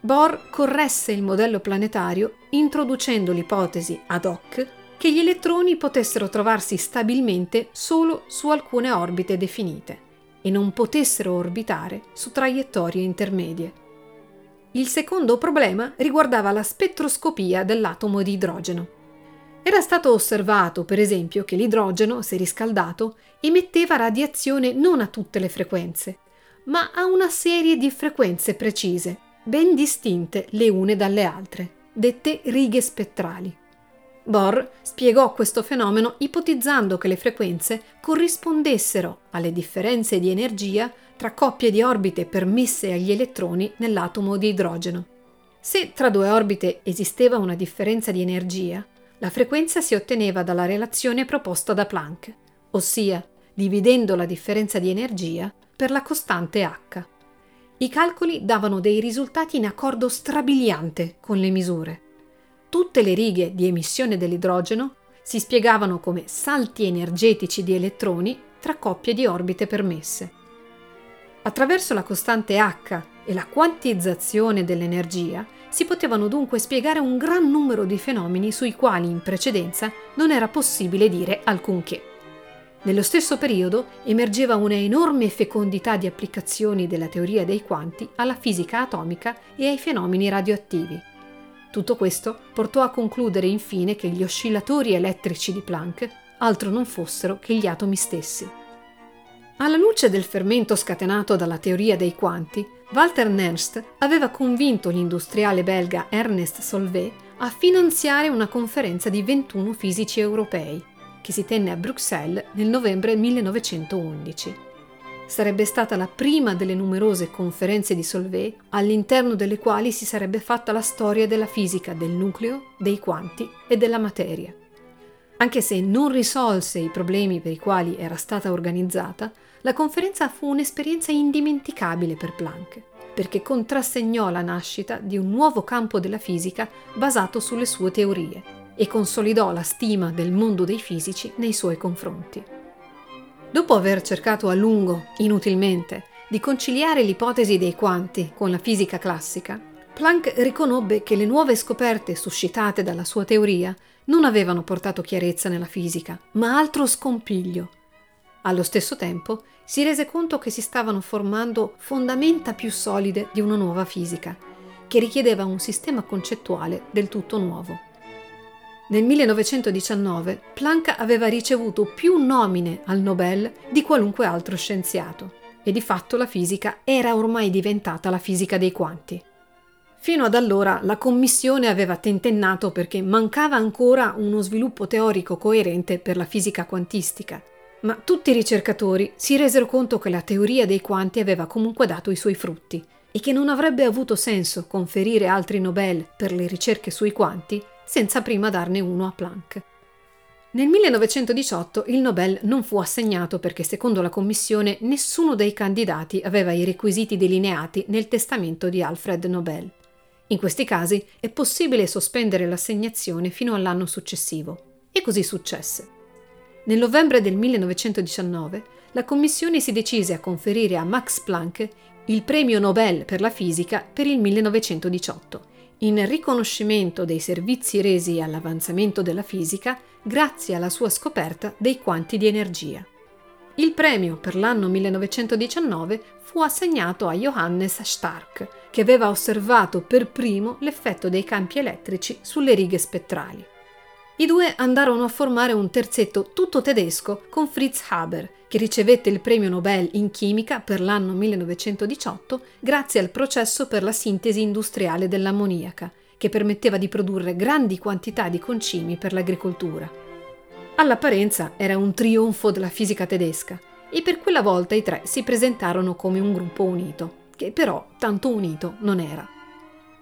Bohr corresse il modello planetario introducendo l'ipotesi ad hoc che gli elettroni potessero trovarsi stabilmente solo su alcune orbite definite e non potessero orbitare su traiettorie intermedie. Il secondo problema riguardava la spettroscopia dell'atomo di idrogeno. Era stato osservato, per esempio, che l'idrogeno, se riscaldato, emetteva radiazione non a tutte le frequenze, ma a una serie di frequenze precise, ben distinte le une dalle altre, dette righe spettrali. Bohr spiegò questo fenomeno ipotizzando che le frequenze corrispondessero alle differenze di energia tra coppie di orbite permesse agli elettroni nell'atomo di idrogeno. Se tra due orbite esisteva una differenza di energia, la frequenza si otteneva dalla relazione proposta da Planck, ossia dividendo la differenza di energia per la costante h. I calcoli davano dei risultati in accordo strabiliante con le misure. Tutte le righe di emissione dell'idrogeno si spiegavano come salti energetici di elettroni tra coppie di orbite permesse. Attraverso la costante H e la quantizzazione dell'energia si potevano dunque spiegare un gran numero di fenomeni sui quali in precedenza non era possibile dire alcunché. Nello stesso periodo emergeva una enorme fecondità di applicazioni della teoria dei quanti alla fisica atomica e ai fenomeni radioattivi. Tutto questo portò a concludere infine che gli oscillatori elettrici di Planck altro non fossero che gli atomi stessi. Alla luce del fermento scatenato dalla teoria dei quanti, Walter Nernst aveva convinto l'industriale belga Ernest Solvay a finanziare una conferenza di 21 fisici europei, che si tenne a Bruxelles nel novembre 1911. Sarebbe stata la prima delle numerose conferenze di Solvay all'interno delle quali si sarebbe fatta la storia della fisica del nucleo, dei quanti e della materia. Anche se non risolse i problemi per i quali era stata organizzata, la conferenza fu un'esperienza indimenticabile per Planck, perché contrassegnò la nascita di un nuovo campo della fisica basato sulle sue teorie e consolidò la stima del mondo dei fisici nei suoi confronti. Dopo aver cercato a lungo, inutilmente, di conciliare l'ipotesi dei quanti con la fisica classica, Planck riconobbe che le nuove scoperte suscitate dalla sua teoria non avevano portato chiarezza nella fisica, ma altro scompiglio allo stesso tempo si rese conto che si stavano formando fondamenta più solide di una nuova fisica, che richiedeva un sistema concettuale del tutto nuovo. Nel 1919 Planck aveva ricevuto più nomine al Nobel di qualunque altro scienziato e di fatto la fisica era ormai diventata la fisica dei quanti. Fino ad allora la commissione aveva tentennato perché mancava ancora uno sviluppo teorico coerente per la fisica quantistica ma tutti i ricercatori si resero conto che la teoria dei quanti aveva comunque dato i suoi frutti e che non avrebbe avuto senso conferire altri Nobel per le ricerche sui quanti senza prima darne uno a Planck. Nel 1918 il Nobel non fu assegnato perché secondo la commissione nessuno dei candidati aveva i requisiti delineati nel testamento di Alfred Nobel. In questi casi è possibile sospendere l'assegnazione fino all'anno successivo. E così successe. Nel novembre del 1919 la Commissione si decise a conferire a Max Planck il premio Nobel per la fisica per il 1918, in riconoscimento dei servizi resi all'avanzamento della fisica grazie alla sua scoperta dei quanti di energia. Il premio per l'anno 1919 fu assegnato a Johannes Stark, che aveva osservato per primo l'effetto dei campi elettrici sulle righe spettrali. I due andarono a formare un terzetto tutto tedesco con Fritz Haber, che ricevette il premio Nobel in chimica per l'anno 1918 grazie al processo per la sintesi industriale dell'ammoniaca, che permetteva di produrre grandi quantità di concimi per l'agricoltura. All'apparenza era un trionfo della fisica tedesca e per quella volta i tre si presentarono come un gruppo unito, che però tanto unito non era.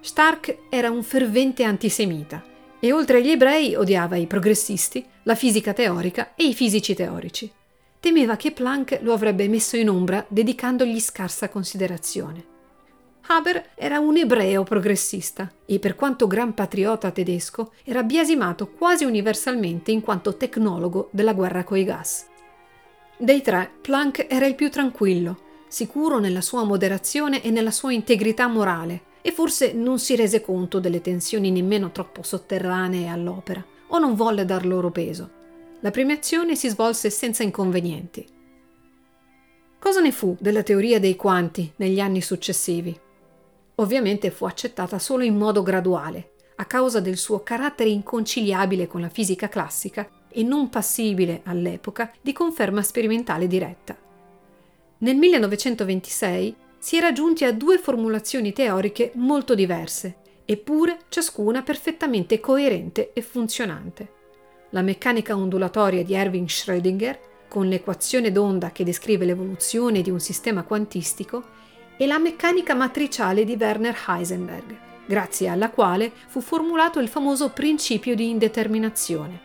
Stark era un fervente antisemita e oltre agli ebrei odiava i progressisti, la fisica teorica e i fisici teorici. Temeva che Planck lo avrebbe messo in ombra dedicandogli scarsa considerazione. Haber era un ebreo progressista e per quanto gran patriota tedesco era biasimato quasi universalmente in quanto tecnologo della guerra coi gas. Dei tre, Planck era il più tranquillo, sicuro nella sua moderazione e nella sua integrità morale, e forse non si rese conto delle tensioni nemmeno troppo sotterranee all'opera, o non volle dar loro peso. La premiazione si svolse senza inconvenienti. Cosa ne fu della teoria dei quanti negli anni successivi? Ovviamente fu accettata solo in modo graduale, a causa del suo carattere inconciliabile con la fisica classica e non passibile all'epoca di conferma sperimentale diretta. Nel 1926 si era giunti a due formulazioni teoriche molto diverse, eppure ciascuna perfettamente coerente e funzionante. La meccanica ondulatoria di Erwin Schrödinger, con l'equazione d'onda che descrive l'evoluzione di un sistema quantistico, e la meccanica matriciale di Werner Heisenberg, grazie alla quale fu formulato il famoso principio di indeterminazione.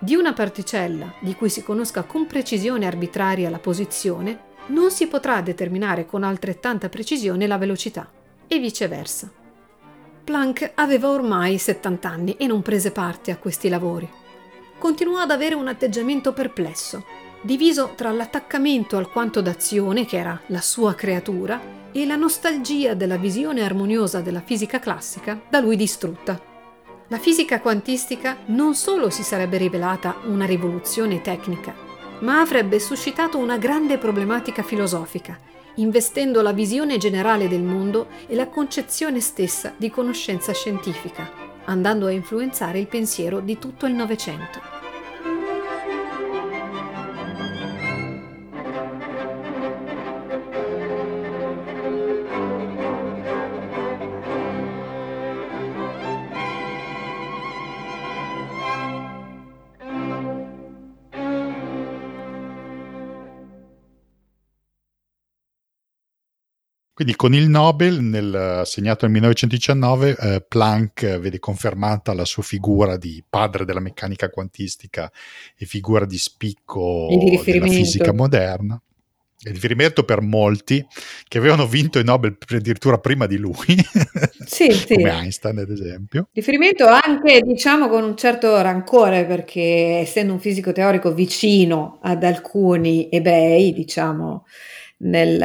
Di una particella di cui si conosca con precisione arbitraria la posizione, non si potrà determinare con altrettanta precisione la velocità, e viceversa. Planck aveva ormai 70 anni e non prese parte a questi lavori. Continuò ad avere un atteggiamento perplesso, diviso tra l'attaccamento al quanto d'azione, che era la sua creatura, e la nostalgia della visione armoniosa della fisica classica da lui distrutta. La fisica quantistica non solo si sarebbe rivelata una rivoluzione tecnica, ma avrebbe suscitato una grande problematica filosofica, investendo la visione generale del mondo e la concezione stessa di conoscenza scientifica, andando a influenzare il pensiero di tutto il Novecento. Quindi con il Nobel, nel, assegnato nel 1919, eh, Planck vede confermata la sua figura di padre della meccanica quantistica e figura di spicco di della fisica moderna. E di riferimento per molti che avevano vinto il Nobel addirittura prima di lui, sì, sì. come Einstein ad esempio. Riferimento anche diciamo con un certo rancore perché essendo un fisico teorico vicino ad alcuni ebrei, diciamo, nel,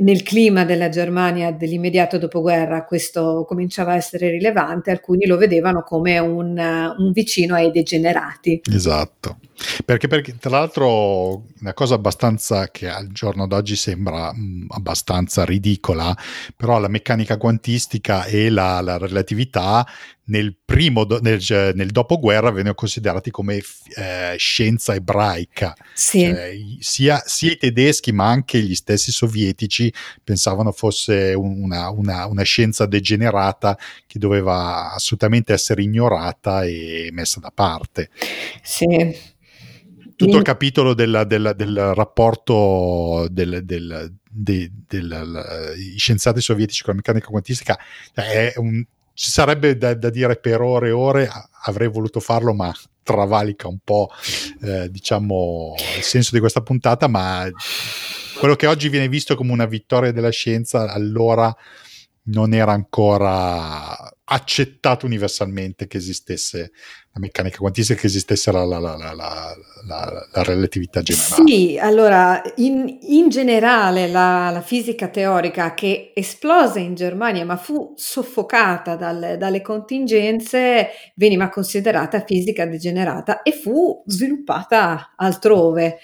nel, clima della Germania dell'immediato dopoguerra questo cominciava a essere rilevante, alcuni lo vedevano come un, un vicino ai degenerati. Esatto, perché, perché, tra l'altro una cosa abbastanza che al giorno d'oggi sembra mh, mm, abbastanza ridicola, però la meccanica quantistica e la, la relatività nel primo nel, nel dopoguerra vennero considerati come eh, scienza ebraica. Sì. Cioè, sia, sia, i tedeschi ma anche gli stessi sovietici pensavano fosse una, una, una, scienza degenerata che doveva assolutamente essere ignorata e messa da parte. Sì. Tutto il capitolo della, della, del rapporto dei scienziati sovietici con la meccanica quantistica è un ci sarebbe da, da, dire per ore e ore, avrei voluto farlo, ma travalica un po' eh, diciamo il senso di questa puntata, ma quello che oggi viene visto come una vittoria della scienza, allora non era ancora accettato universalmente che esistesse la meccanica quantistica, che esistesse la, la, la, la relatività generale. Sì, allora in, in generale la, fisica teorica che esplose in Germania ma fu soffocata dal, dalle contingenze veniva considerata fisica degenerata e fu sviluppata altrove.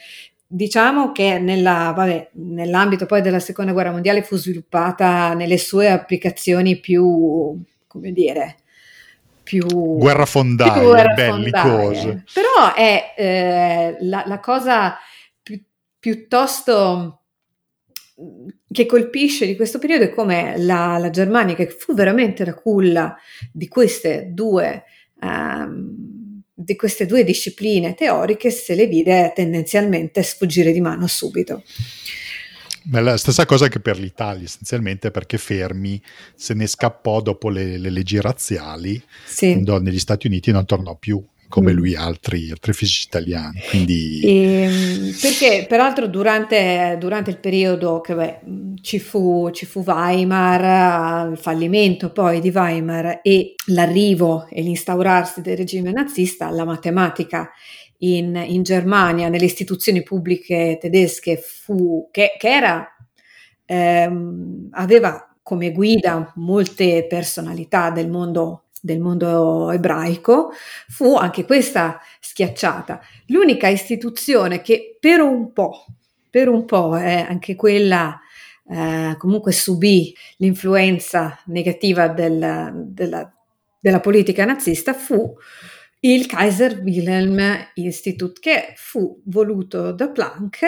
Diciamo che nella, vabbè, nell'ambito poi della seconda guerra mondiale fu sviluppata nelle sue applicazioni più, come dire, più guerrafondaie, bellicose. Però è eh, la, la, cosa pi- piuttosto che colpisce di questo periodo è come la, la, Germania, che fu veramente la culla di queste due um, di queste due discipline teoriche se le vide tendenzialmente sfuggire di mano subito. La stessa cosa che per l'Italia, essenzialmente perché Fermi se ne scappò dopo le, le leggi razziali, sì. andò negli Stati Uniti e non tornò più. come mm. lui altri, altri fisici italiani. Quindi... E, ehm, perché peraltro durante, durante, il periodo che beh, ci, fu, ci fu Weimar, il fallimento poi di Weimar e l'arrivo e l'instaurarsi del regime nazista, la matematica in, in Germania, nelle istituzioni pubbliche tedesche, fu, che, che era, ehm, aveva come guida molte personalità del mondo del mondo ebraico, fu anche questa schiacciata. L'unica istituzione che per un po', per un po', eh, anche quella eh, comunque subì l'influenza negativa del, della, della politica nazista fu il Kaiser Wilhelm Institute, che fu voluto da Planck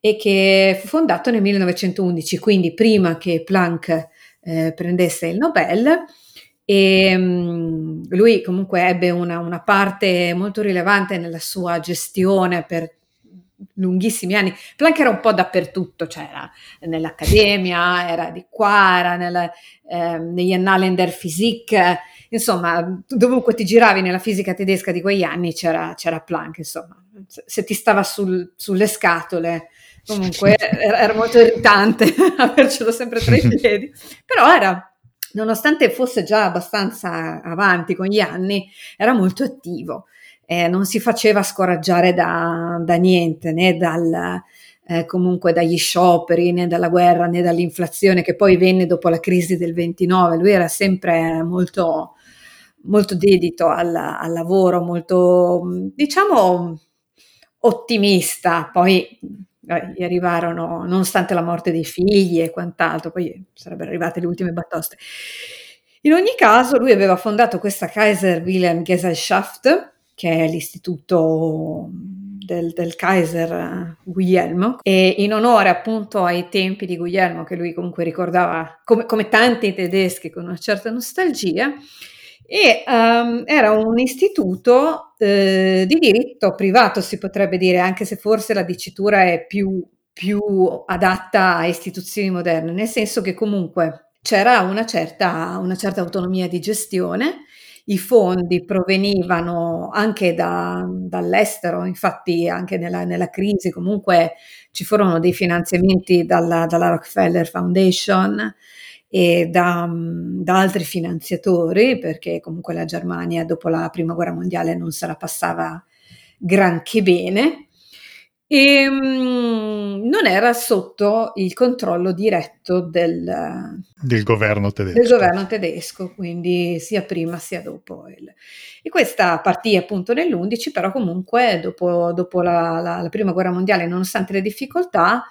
e che fu fondato nel 1911, quindi prima che Planck eh, prendesse il Nobel e um, lui comunque ebbe una, una, parte molto rilevante nella sua gestione per lunghissimi anni. Planck era un po' dappertutto, cioè era nell'accademia, era di qua, era nella, eh, negli Annalen der Physik, insomma, dovunque ti giravi nella fisica tedesca di quegli anni c'era, c'era Planck, insomma, se ti stava sul, sulle scatole. Comunque era, era molto irritante avercelo sempre tra i piedi, però era nonostante fosse già abbastanza avanti con gli anni, era molto attivo, eh, non si faceva scoraggiare da, da niente, né dal, eh, comunque dagli scioperi, né dalla guerra, né dall'inflazione che poi venne dopo la crisi del 29. Lui era sempre molto, molto dedito al, al lavoro, molto, diciamo, ottimista. Poi gli arrivarono, nonostante la morte dei figli e quant'altro, poi sarebbero arrivate le ultime batoste. In ogni caso, lui aveva fondato questa Kaiser Wilhelm Gesellschaft, che è l'istituto del, del, Kaiser Guglielmo e in onore appunto ai tempi di Guglielmo che lui comunque ricordava come, come tanti tedeschi con una certa nostalgia e um, era un istituto eh, di diritto privato, si potrebbe dire, anche se forse la dicitura è più, più adatta a istituzioni moderne, nel senso che comunque c'era una certa, una certa autonomia di gestione, i fondi provenivano anche da, dall'estero, infatti anche nella, nella, crisi comunque ci furono dei finanziamenti dalla, dalla Rockefeller Foundation, e da, da, altri finanziatori, perché comunque la Germania dopo la prima guerra mondiale non se la passava granché bene, e um, non era sotto il controllo diretto del, del, governo tedesco. del, governo tedesco. quindi sia prima sia dopo. Il, e questa partì appunto nell'11, però comunque dopo, dopo la, la, la prima guerra mondiale, nonostante le difficoltà,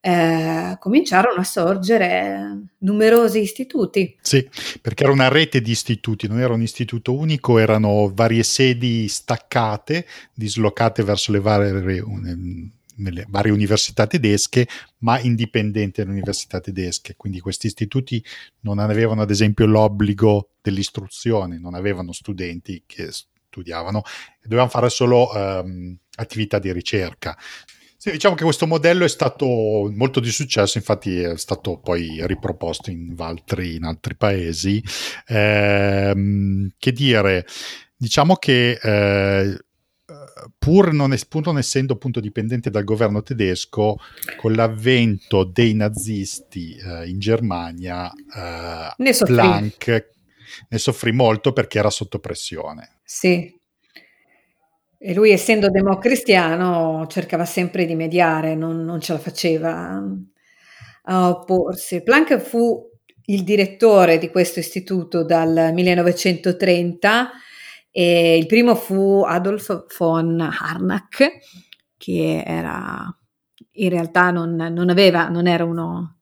eh, cominciarono a sorgere numerosi istituti. Sì, perché era una rete di istituti, non era un istituto unico, erano varie sedi staccate, dislocate verso le varie, nelle varie università tedesche, ma indipendenti dalle università tedesche. Quindi questi istituti non avevano ad esempio l'obbligo dell'istruzione, non avevano studenti che studiavano, dovevano fare solo um, attività di ricerca. Sì, diciamo che questo modello è stato molto di successo, infatti è stato poi riproposto in altri, in altri paesi. Eh, che dire, diciamo che eh, pur non, es- pur non, essendo appunto dipendente dal governo tedesco, con l'avvento dei nazisti eh, in Germania, eh, ne Planck ne soffrì molto perché era sotto pressione. Sì, e lui, essendo democristiano, cercava sempre di mediare, non, non ce la faceva a opporsi. Planck fu il direttore di questo istituto dal 1930 e il primo fu Adolf von Harnack, che era in realtà non, non aveva, non era uno,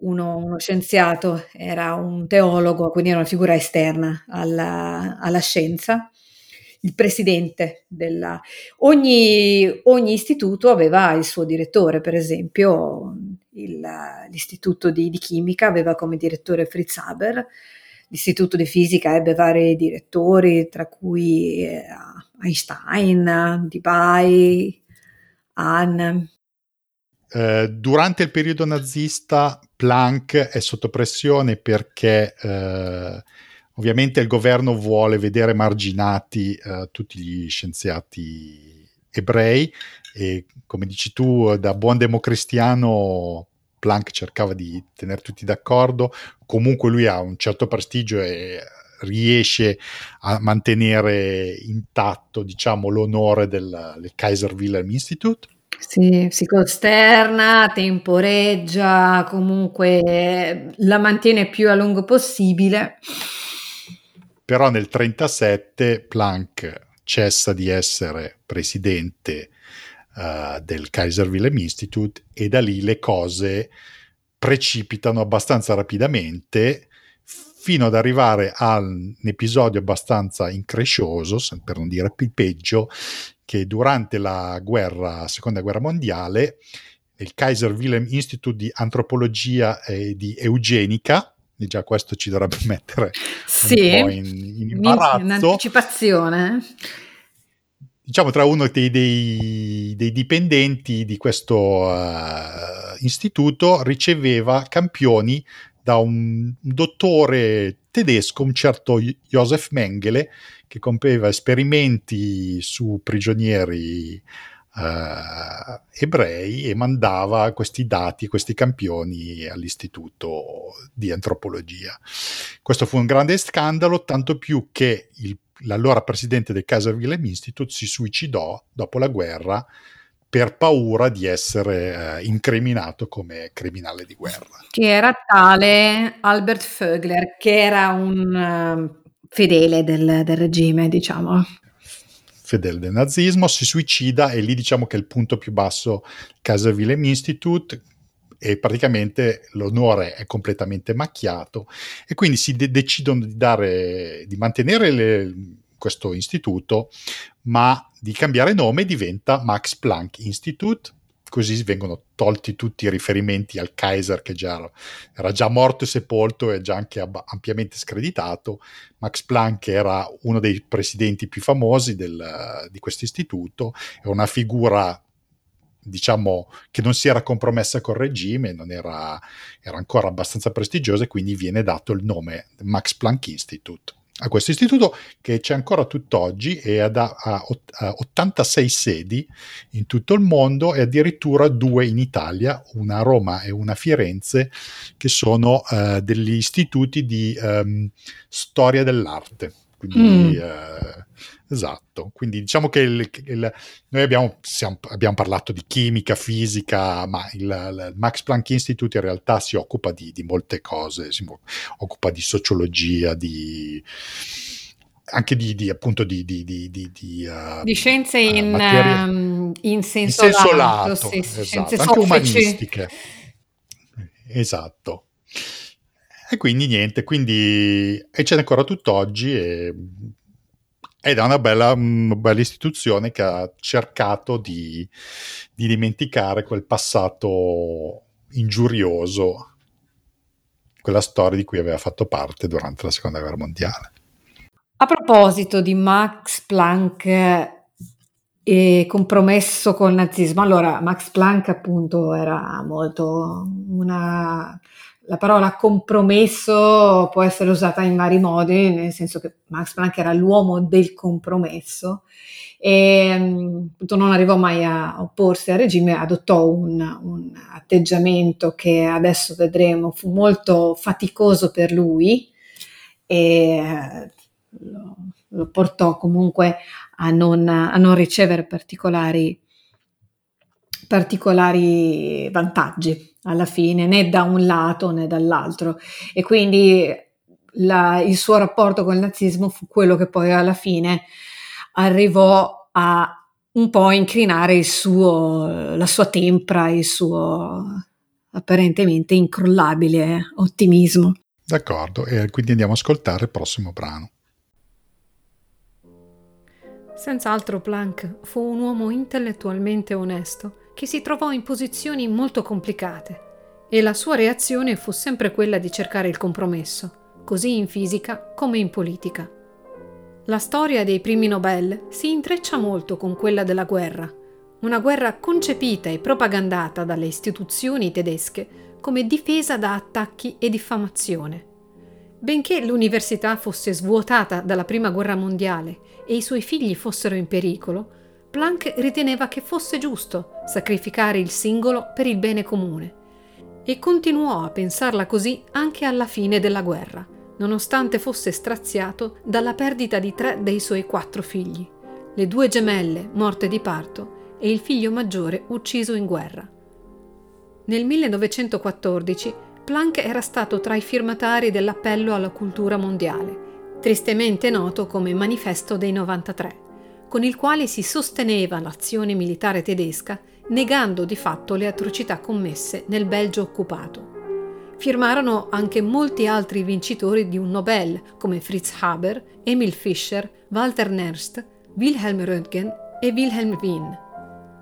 uno, uno, scienziato, era un teologo, quindi era una figura esterna alla, alla scienza il presidente della... Ogni, ogni istituto aveva il suo direttore, per esempio il, l'istituto di, di, chimica aveva come direttore Fritz Haber, l'istituto di fisica ebbe vari direttori, tra cui eh, Einstein, Debye, Hahn. Eh, durante il periodo nazista Planck è sotto pressione perché eh, ovviamente il governo vuole vedere marginati uh, tutti gli scienziati ebrei e come dici tu, da buon democristiano Planck cercava di tenere tutti d'accordo, comunque lui ha un certo prestigio e riesce a mantenere intatto diciamo, l'onore del, del Kaiser Wilhelm Institute. Sì, si costerna, temporeggia, comunque la mantiene più a lungo possibile. Però nel 1937 Planck cessa di essere presidente uh, del Kaiser Wilhelm Institute e da lì le cose precipitano abbastanza rapidamente fino ad arrivare a un episodio abbastanza increscioso, per non dire il peggio, che durante la guerra, seconda guerra mondiale, il Kaiser Wilhelm Institute di Antropologia e di Eugenica, e già questo ci dovrebbe mettere sì, un po' in, in imbarazzo. Un'anticipazione. Diciamo tra uno dei, dei, dei dipendenti di questo uh, istituto riceveva campioni da un dottore tedesco, un certo Josef Mengele, che compieva esperimenti su prigionieri uh, ebrei e mandava questi dati, questi campioni all'istituto di antropologia. Questo fu un grande scandalo, tanto più che il, l'allora presidente del Kaiser Wilhelm Institute si suicidò dopo la guerra per paura di essere eh, incriminato come criminale di guerra. Che era tale Albert Vögler, che era un uh, fedele del, del, regime, diciamo. Fedele del nazismo, si suicida e lì diciamo che è il punto più basso Kaiser Wilhelm Institute e praticamente l'onore è completamente macchiato e quindi si de- decidono di, dare, di mantenere le, questo istituto, ma di cambiare nome diventa Max Planck Institute, così vengono tolti tutti i riferimenti al Kaiser che già, era già morto e sepolto e già anche ampiamente screditato. Max Planck era uno dei presidenti più famosi del, di questo istituto, è una figura diciamo che non si era compromessa col regime, non era, era ancora abbastanza prestigiosa e quindi viene dato il nome Max Planck Institute a questo istituto che c'è ancora tutt'oggi e ha, ha, ha 86 sedi in tutto il mondo e addirittura due in Italia, una a Roma e una a Firenze, che sono uh, degli istituti di um, storia dell'arte. Quindi, mm. uh, Esatto, quindi diciamo che il, il, noi abbiamo, siamo, abbiamo, parlato di chimica, fisica, ma il, il, Max Planck Institute in realtà si occupa di, di molte cose, si occupa di sociologia, di, anche di, di, appunto di, di, di, di, uh, di scienze uh, in, um, in, senso, in senso lato, lato sì, esatto, anche umanistiche. Esatto. E quindi niente, quindi e c'è ancora tutt'oggi e ed è una bella, una bella, istituzione che ha cercato di, di, dimenticare quel passato ingiurioso, quella storia di cui aveva fatto parte durante la seconda guerra mondiale. A proposito di Max Planck e compromesso col nazismo, allora Max Planck appunto era molto una la parola compromesso può essere usata in vari modi, nel senso che Max Planck era l'uomo del compromesso e appunto, non arrivò mai a opporsi al regime, adottò un, un, atteggiamento che adesso vedremo fu molto faticoso per lui e lo, lo portò comunque a non, a non ricevere particolari, particolari vantaggi alla fine, né da un lato né dall'altro. E quindi la, il suo rapporto con il nazismo fu quello che poi alla fine arrivò a un po' inclinare il suo, la sua tempra, il suo apparentemente incrollabile ottimismo. D'accordo, e quindi andiamo a ascoltare il prossimo brano. Senz'altro Planck fu un uomo intellettualmente onesto che si trovò in posizioni molto complicate e la sua reazione fu sempre quella di cercare il compromesso, così in fisica come in politica. La storia dei primi Nobel si intreccia molto con quella della guerra, una guerra concepita e propagandata dalle istituzioni tedesche come difesa da attacchi e diffamazione. Benché l'università fosse svuotata dalla Prima Guerra Mondiale e i suoi figli fossero in pericolo, Planck riteneva che fosse giusto sacrificare il singolo per il bene comune e continuò a pensarla così anche alla fine della guerra, nonostante fosse straziato dalla perdita di tre dei suoi quattro figli, le due gemelle morte di parto e il figlio maggiore ucciso in guerra. Nel 1914 Planck era stato tra i firmatari dell'appello alla cultura mondiale, tristemente noto come Manifesto dei 93, con il quale si sosteneva l'azione militare tedesca negando di fatto le atrocità commesse nel Belgio occupato. Firmarono anche molti altri vincitori di un Nobel come Fritz Haber, Emil Fischer, Walter Nernst, Wilhelm Röntgen e Wilhelm Wien.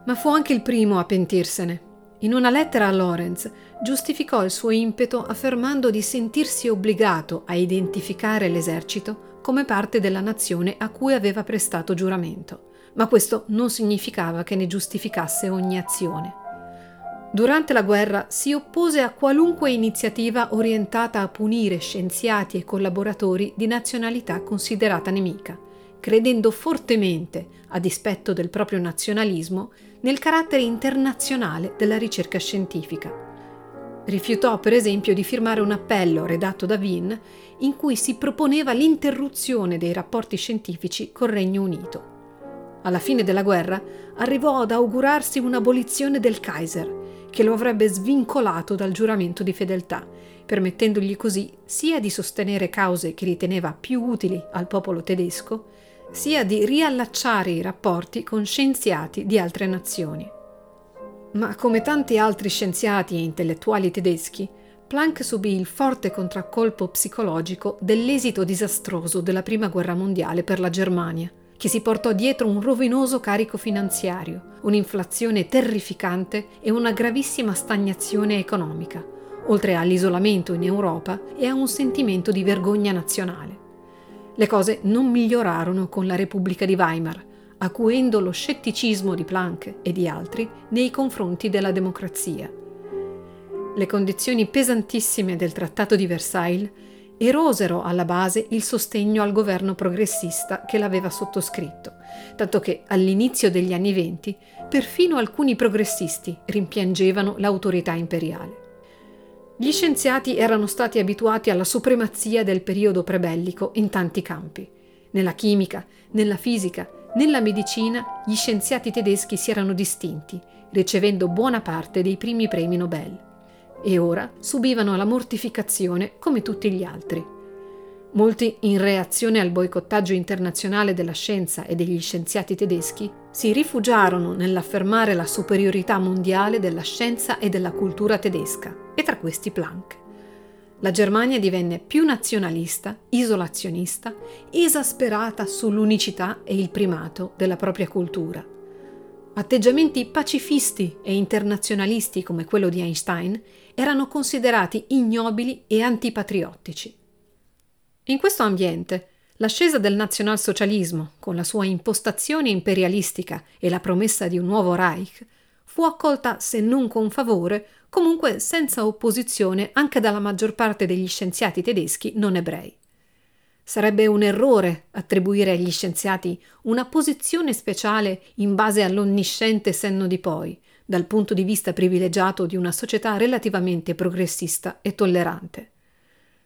Ma fu anche il primo a pentirsene. In una lettera a Lorenz giustificò il suo impeto affermando di sentirsi obbligato a identificare l'esercito come parte della nazione a cui aveva prestato giuramento ma questo non significava che ne giustificasse ogni azione. Durante la guerra si oppose a qualunque iniziativa orientata a punire scienziati e collaboratori di nazionalità considerata nemica, credendo fortemente, a dispetto del proprio nazionalismo, nel carattere internazionale della ricerca scientifica. Rifiutò per esempio di firmare un appello redatto da Wien in cui si proponeva l'interruzione dei rapporti scientifici col Regno Unito alla fine della guerra, arrivò ad augurarsi un'abolizione del Kaiser, che lo avrebbe svincolato dal giuramento di fedeltà, permettendogli così sia di sostenere cause che riteneva più utili al popolo tedesco, sia di riallacciare i rapporti con scienziati di altre nazioni. Ma come tanti altri scienziati e intellettuali tedeschi, Planck subì il forte contraccolpo psicologico dell'esito disastroso della Prima Guerra Mondiale per la Germania, che si portò dietro un rovinoso carico finanziario, un'inflazione terrificante e una gravissima stagnazione economica, oltre all'isolamento in Europa e a un sentimento di vergogna nazionale. Le cose non migliorarono con la Repubblica di Weimar, acuendo lo scetticismo di Planck e di altri nei confronti della democrazia. Le condizioni pesantissime del Trattato di Versailles erosero alla base il sostegno al governo progressista che l'aveva sottoscritto, tanto che all'inizio degli anni venti perfino alcuni progressisti rimpiangevano l'autorità imperiale. Gli scienziati erano stati abituati alla supremazia del periodo prebellico in tanti campi. Nella chimica, nella fisica, nella medicina gli scienziati tedeschi si erano distinti, ricevendo buona parte dei primi premi Nobel e ora subivano la mortificazione come tutti gli altri. Molti, in reazione al boicottaggio internazionale della scienza e degli scienziati tedeschi, si rifugiarono nell'affermare la superiorità mondiale della scienza e della cultura tedesca, e tra questi Planck. La Germania divenne più nazionalista, isolazionista, esasperata sull'unicità e il primato della propria cultura. Atteggiamenti pacifisti e internazionalisti come quello di Einstein erano considerati ignobili e antipatriottici. In questo ambiente, l'ascesa del nazionalsocialismo, con la sua impostazione imperialistica e la promessa di un nuovo Reich, fu accolta se non con favore, comunque senza opposizione anche dalla maggior parte degli scienziati tedeschi non ebrei. Sarebbe un errore attribuire agli scienziati una posizione speciale in base all'onnisciente senno di poi, dal punto di vista privilegiato di una società relativamente progressista e tollerante.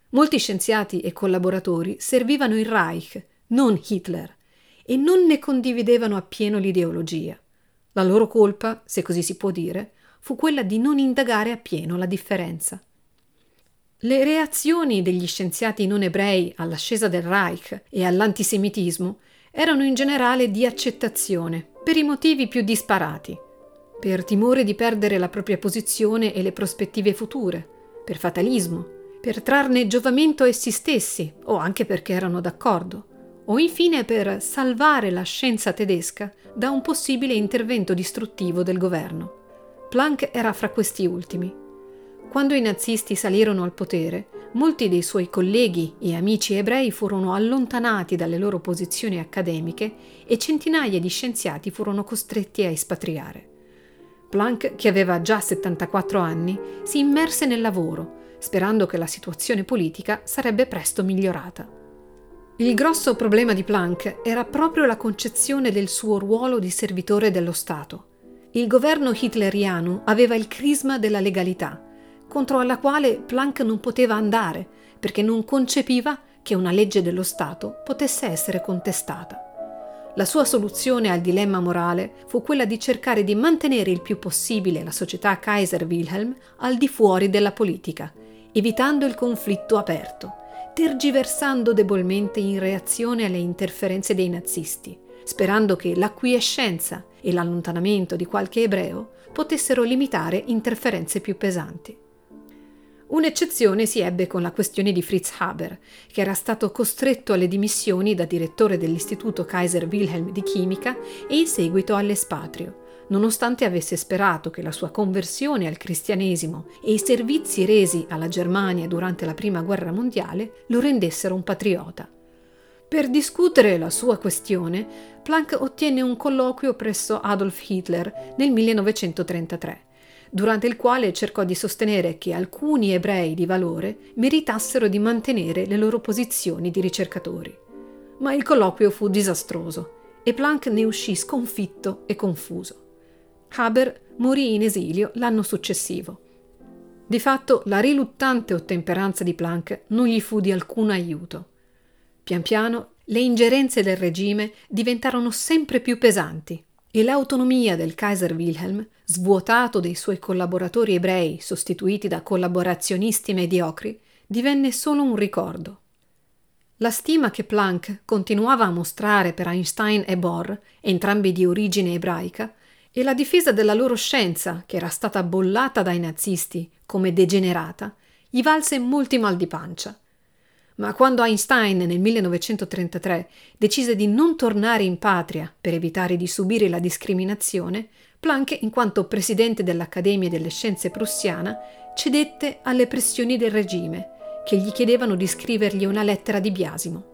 Molti scienziati e collaboratori servivano il Reich, non Hitler, e non ne condividevano appieno l'ideologia. La loro colpa, se così si può dire, fu quella di non indagare appieno la differenza. Le reazioni degli scienziati non ebrei all'ascesa del Reich e all'antisemitismo erano in generale di accettazione, per i motivi più disparati. Per timore di perdere la propria posizione e le prospettive future, per fatalismo, per trarne giovamento essi stessi, o anche perché erano d'accordo, o infine per salvare la scienza tedesca da un possibile intervento distruttivo del governo. Planck era fra questi ultimi quando i nazisti salirono al potere, molti dei suoi colleghi e amici ebrei furono allontanati dalle loro posizioni accademiche e centinaia di scienziati furono costretti a espatriare. Planck, che aveva già 74 anni, si immerse nel lavoro, sperando che la situazione politica sarebbe presto migliorata. Il grosso problema di Planck era proprio la concezione del suo ruolo di servitore dello Stato. Il governo hitleriano aveva il crisma della legalità, contro alla quale Planck non poteva andare perché non concepiva che una legge dello Stato potesse essere contestata. La sua soluzione al dilemma morale fu quella di cercare di mantenere il più possibile la società Kaiser Wilhelm al di fuori della politica, evitando il conflitto aperto, tergiversando debolmente in reazione alle interferenze dei nazisti, sperando che l'acquiescenza e l'allontanamento di qualche ebreo potessero limitare interferenze più pesanti. Un'eccezione si ebbe con la questione di Fritz Haber, che era stato costretto alle dimissioni da direttore dell'Istituto Kaiser Wilhelm di Chimica e in seguito all'espatrio, nonostante avesse sperato che la sua conversione al cristianesimo e i servizi resi alla Germania durante la Prima Guerra Mondiale lo rendessero un patriota. Per discutere la sua questione, Planck ottenne un colloquio presso Adolf Hitler nel 1933 durante il quale cercò di sostenere che alcuni ebrei di valore meritassero di mantenere le loro posizioni di ricercatori. Ma il colloquio fu disastroso e Planck ne uscì sconfitto e confuso. Haber morì in esilio l'anno successivo. Di fatto la riluttante ottemperanza di Planck non gli fu di alcun aiuto. Pian piano le ingerenze del regime diventarono sempre più pesanti e l'autonomia del Kaiser Wilhelm, svuotato dei suoi collaboratori ebrei sostituiti da collaborazionisti mediocri, divenne solo un ricordo. La stima che Planck continuava a mostrare per Einstein e Bohr, entrambi di origine ebraica, e la difesa della loro scienza, che era stata bollata dai nazisti come degenerata, gli valse molti mal di pancia. Ma quando Einstein nel 1933 decise di non tornare in patria per evitare di subire la discriminazione, Planck, in quanto presidente dell'Accademia delle Scienze prussiana, cedette alle pressioni del regime, che gli chiedevano di scrivergli una lettera di biasimo.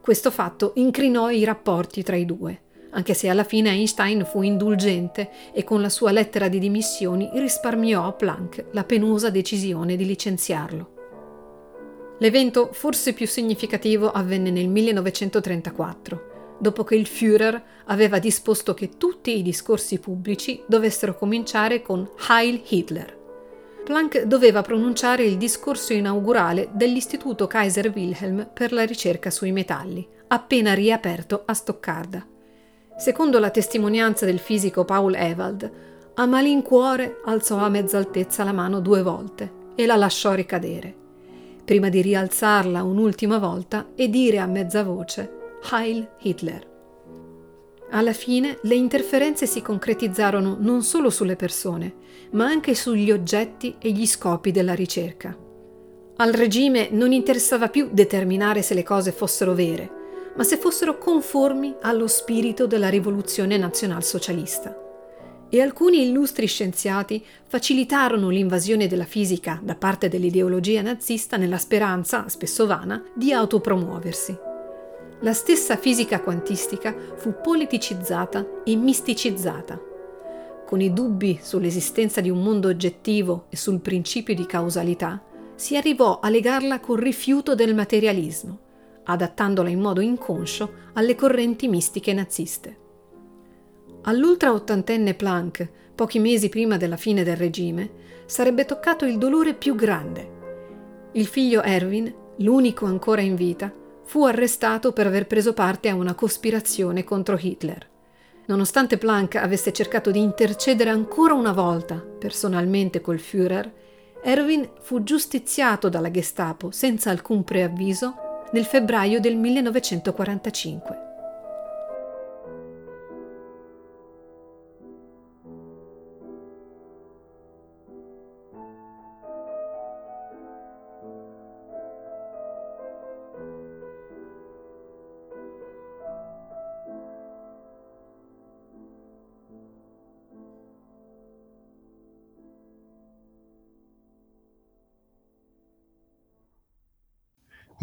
Questo fatto incrinò i rapporti tra i due, anche se alla fine Einstein fu indulgente e con la sua lettera di dimissioni risparmiò a Planck la penosa decisione di licenziarlo. L'evento forse più significativo avvenne nel 1934, dopo che il Führer aveva disposto che tutti i discorsi pubblici dovessero cominciare con Heil Hitler. Planck doveva pronunciare il discorso inaugurale dell'Istituto Kaiser Wilhelm per la ricerca sui metalli, appena riaperto a Stoccarda. Secondo la testimonianza del fisico Paul Ewald, a malincuore alzò a mezza altezza la mano due volte e la lasciò ricadere prima di rialzarla un'ultima volta e dire a mezza voce Heil Hitler. Alla fine le interferenze si concretizzarono non solo sulle persone, ma anche sugli oggetti e gli scopi della ricerca. Al regime non interessava più determinare se le cose fossero vere, ma se fossero conformi allo spirito della rivoluzione nazionalsocialista e alcuni illustri scienziati facilitarono l'invasione della fisica da parte dell'ideologia nazista nella speranza, spesso vana, di autopromuoversi. La stessa fisica quantistica fu politicizzata e misticizzata. Con i dubbi sull'esistenza di un mondo oggettivo e sul principio di causalità, si arrivò a legarla col rifiuto del materialismo, adattandola in modo inconscio alle correnti mistiche naziste. All'ultra ottantenne Planck, pochi mesi prima della fine del regime, sarebbe toccato il dolore più grande. Il figlio Erwin, l'unico ancora in vita, fu arrestato per aver preso parte a una cospirazione contro Hitler. Nonostante Planck avesse cercato di intercedere ancora una volta personalmente col Führer, Erwin fu giustiziato dalla Gestapo senza alcun preavviso nel febbraio del 1945.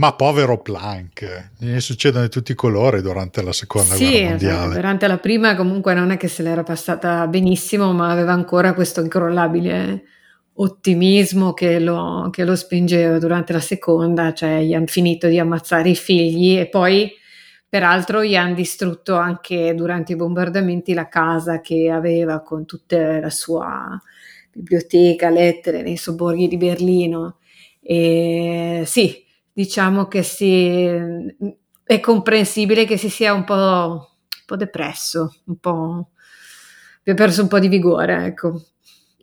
Ma povero Planck, gli succedono di tutti i colori durante la seconda sì, guerra mondiale. Esatto. Durante la prima comunque non è che se l'era passata benissimo, ma aveva ancora questo incrollabile ottimismo che lo, che lo spingeva durante la seconda, cioè gli hanno finito di ammazzare i figli e poi peraltro gli hanno distrutto anche durante i bombardamenti la casa che aveva con tutta la sua biblioteca, lettere nei sobborghi di Berlino. E sì, diciamo che si, è comprensibile che si sia un po', un po depresso, un po' abbia perso un po' di vigore, ecco,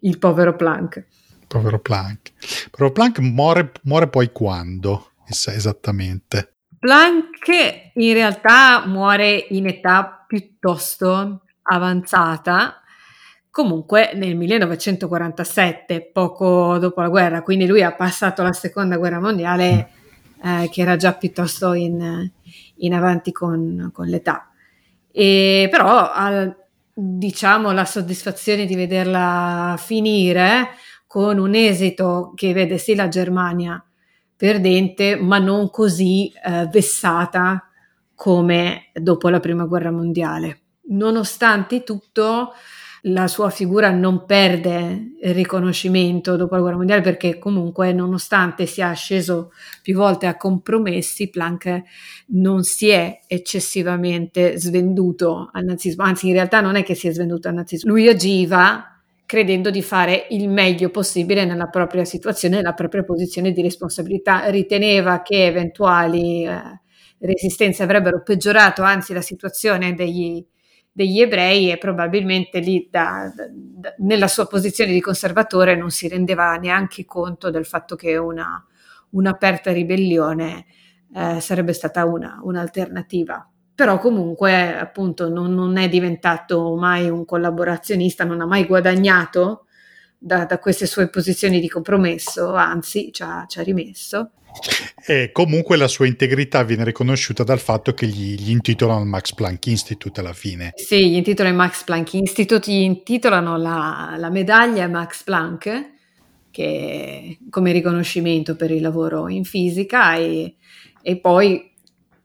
il povero Planck. Povero Planck. Povero Planck muore, muore poi quando? Esattamente. Planck in realtà muore in età piuttosto avanzata, comunque nel 1947, poco dopo la guerra, quindi lui ha passato la seconda guerra mondiale eh, che era già piuttosto in, in avanti con, con, l'età. E però ha, diciamo, la soddisfazione di vederla finire con un esito che vede sì la Germania perdente, ma non così eh, vessata come dopo la prima guerra mondiale. Nonostante tutto, la sua figura non perde riconoscimento dopo la guerra mondiale perché comunque nonostante sia sceso più volte a compromessi, Planck non si è eccessivamente svenduto al nazismo, anzi in realtà non è che si è svenduto al nazismo, lui agiva credendo di fare il meglio possibile nella propria situazione, nella propria posizione di responsabilità, riteneva che eventuali eh, resistenze avrebbero peggiorato anzi la situazione degli degli ebrei e probabilmente lì da, da, nella sua posizione di conservatore non si rendeva neanche conto del fatto che una, un'aperta ribellione eh, sarebbe stata una, un'alternativa. Però comunque appunto non, non, è diventato mai un collaborazionista, non ha mai guadagnato da, da queste sue posizioni di compromesso, anzi ci ha, ci ha rimesso. E comunque la sua integrità viene riconosciuta dal fatto che gli, gli intitolano il Max Planck Institute alla fine. Sì, gli intitolano il Max Planck Institute, gli intitolano la, la medaglia Max Planck, che come riconoscimento per il lavoro in fisica e, e poi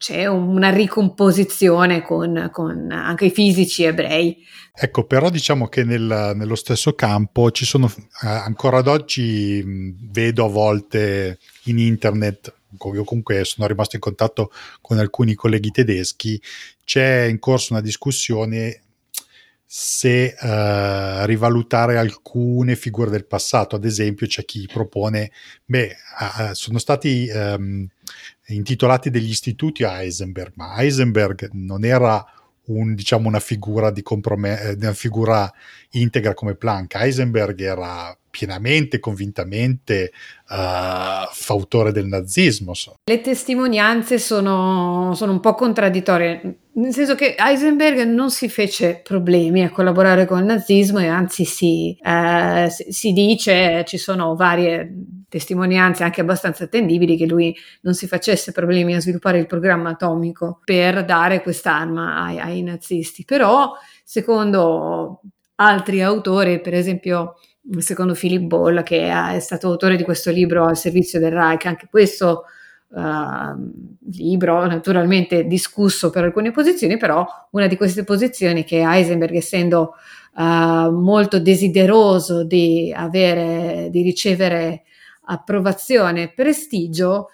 c'è una ricomposizione con, con, anche i fisici ebrei. Ecco, però diciamo che nel, nello stesso campo ci sono eh, ancora ad oggi vedo a volte in internet, io comunque sono rimasto in contatto con alcuni colleghi tedeschi, c'è in corso una discussione se uh, rivalutare alcune figure del passato. Ad esempio, c'è chi propone, beh, sono stati um, intitolati degli istituti a Heisenberg, ma Heisenberg non era un, diciamo, una figura di comprome- eh, una figura integra come Planck. Heisenberg era pienamente, convintamente uh, fautore del nazismo. Le testimonianze sono, sono, un po' contraddittorie, nel senso che Heisenberg non si fece problemi a collaborare con il nazismo e anzi si, uh, si dice, ci sono varie testimonianze anche abbastanza attendibili che lui non si facesse problemi a sviluppare il programma atomico per dare quest'arma ai, ai nazisti. Però, secondo altri autori, per esempio secondo Philip Ball, che è stato autore di questo libro al servizio del Reich, anche questo uh, libro naturalmente discusso per alcune posizioni, però una di queste posizioni che Heisenberg, essendo uh, molto desideroso di avere, di ricevere approvazione e prestigio,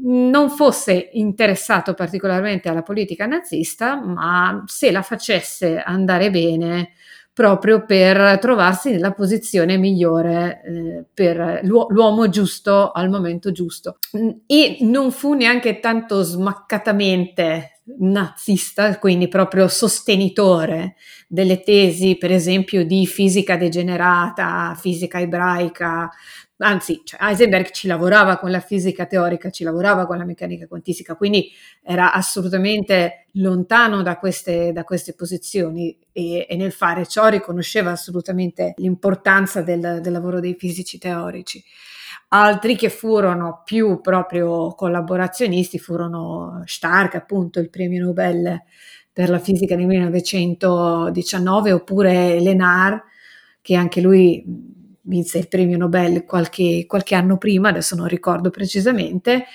non fosse interessato particolarmente alla politica nazista, ma se la facesse andare bene proprio per trovarsi nella posizione migliore eh, per l'uomo giusto al momento giusto. E non fu neanche tanto smaccatamente nazista, quindi proprio sostenitore delle tesi, per esempio, di fisica degenerata, fisica ebraica, anzi, cioè Heisenberg ci lavorava con la fisica teorica, ci lavorava con la meccanica quantistica, quindi era assolutamente lontano da queste, da queste posizioni e, e, nel fare ciò riconosceva assolutamente l'importanza del, del lavoro dei fisici teorici. Altri che furono più proprio collaborazionisti furono Stark, appunto il premio Nobel per la fisica nel 1919, oppure Lenard, che anche lui vinse il premio Nobel qualche, qualche anno prima, adesso non ricordo precisamente,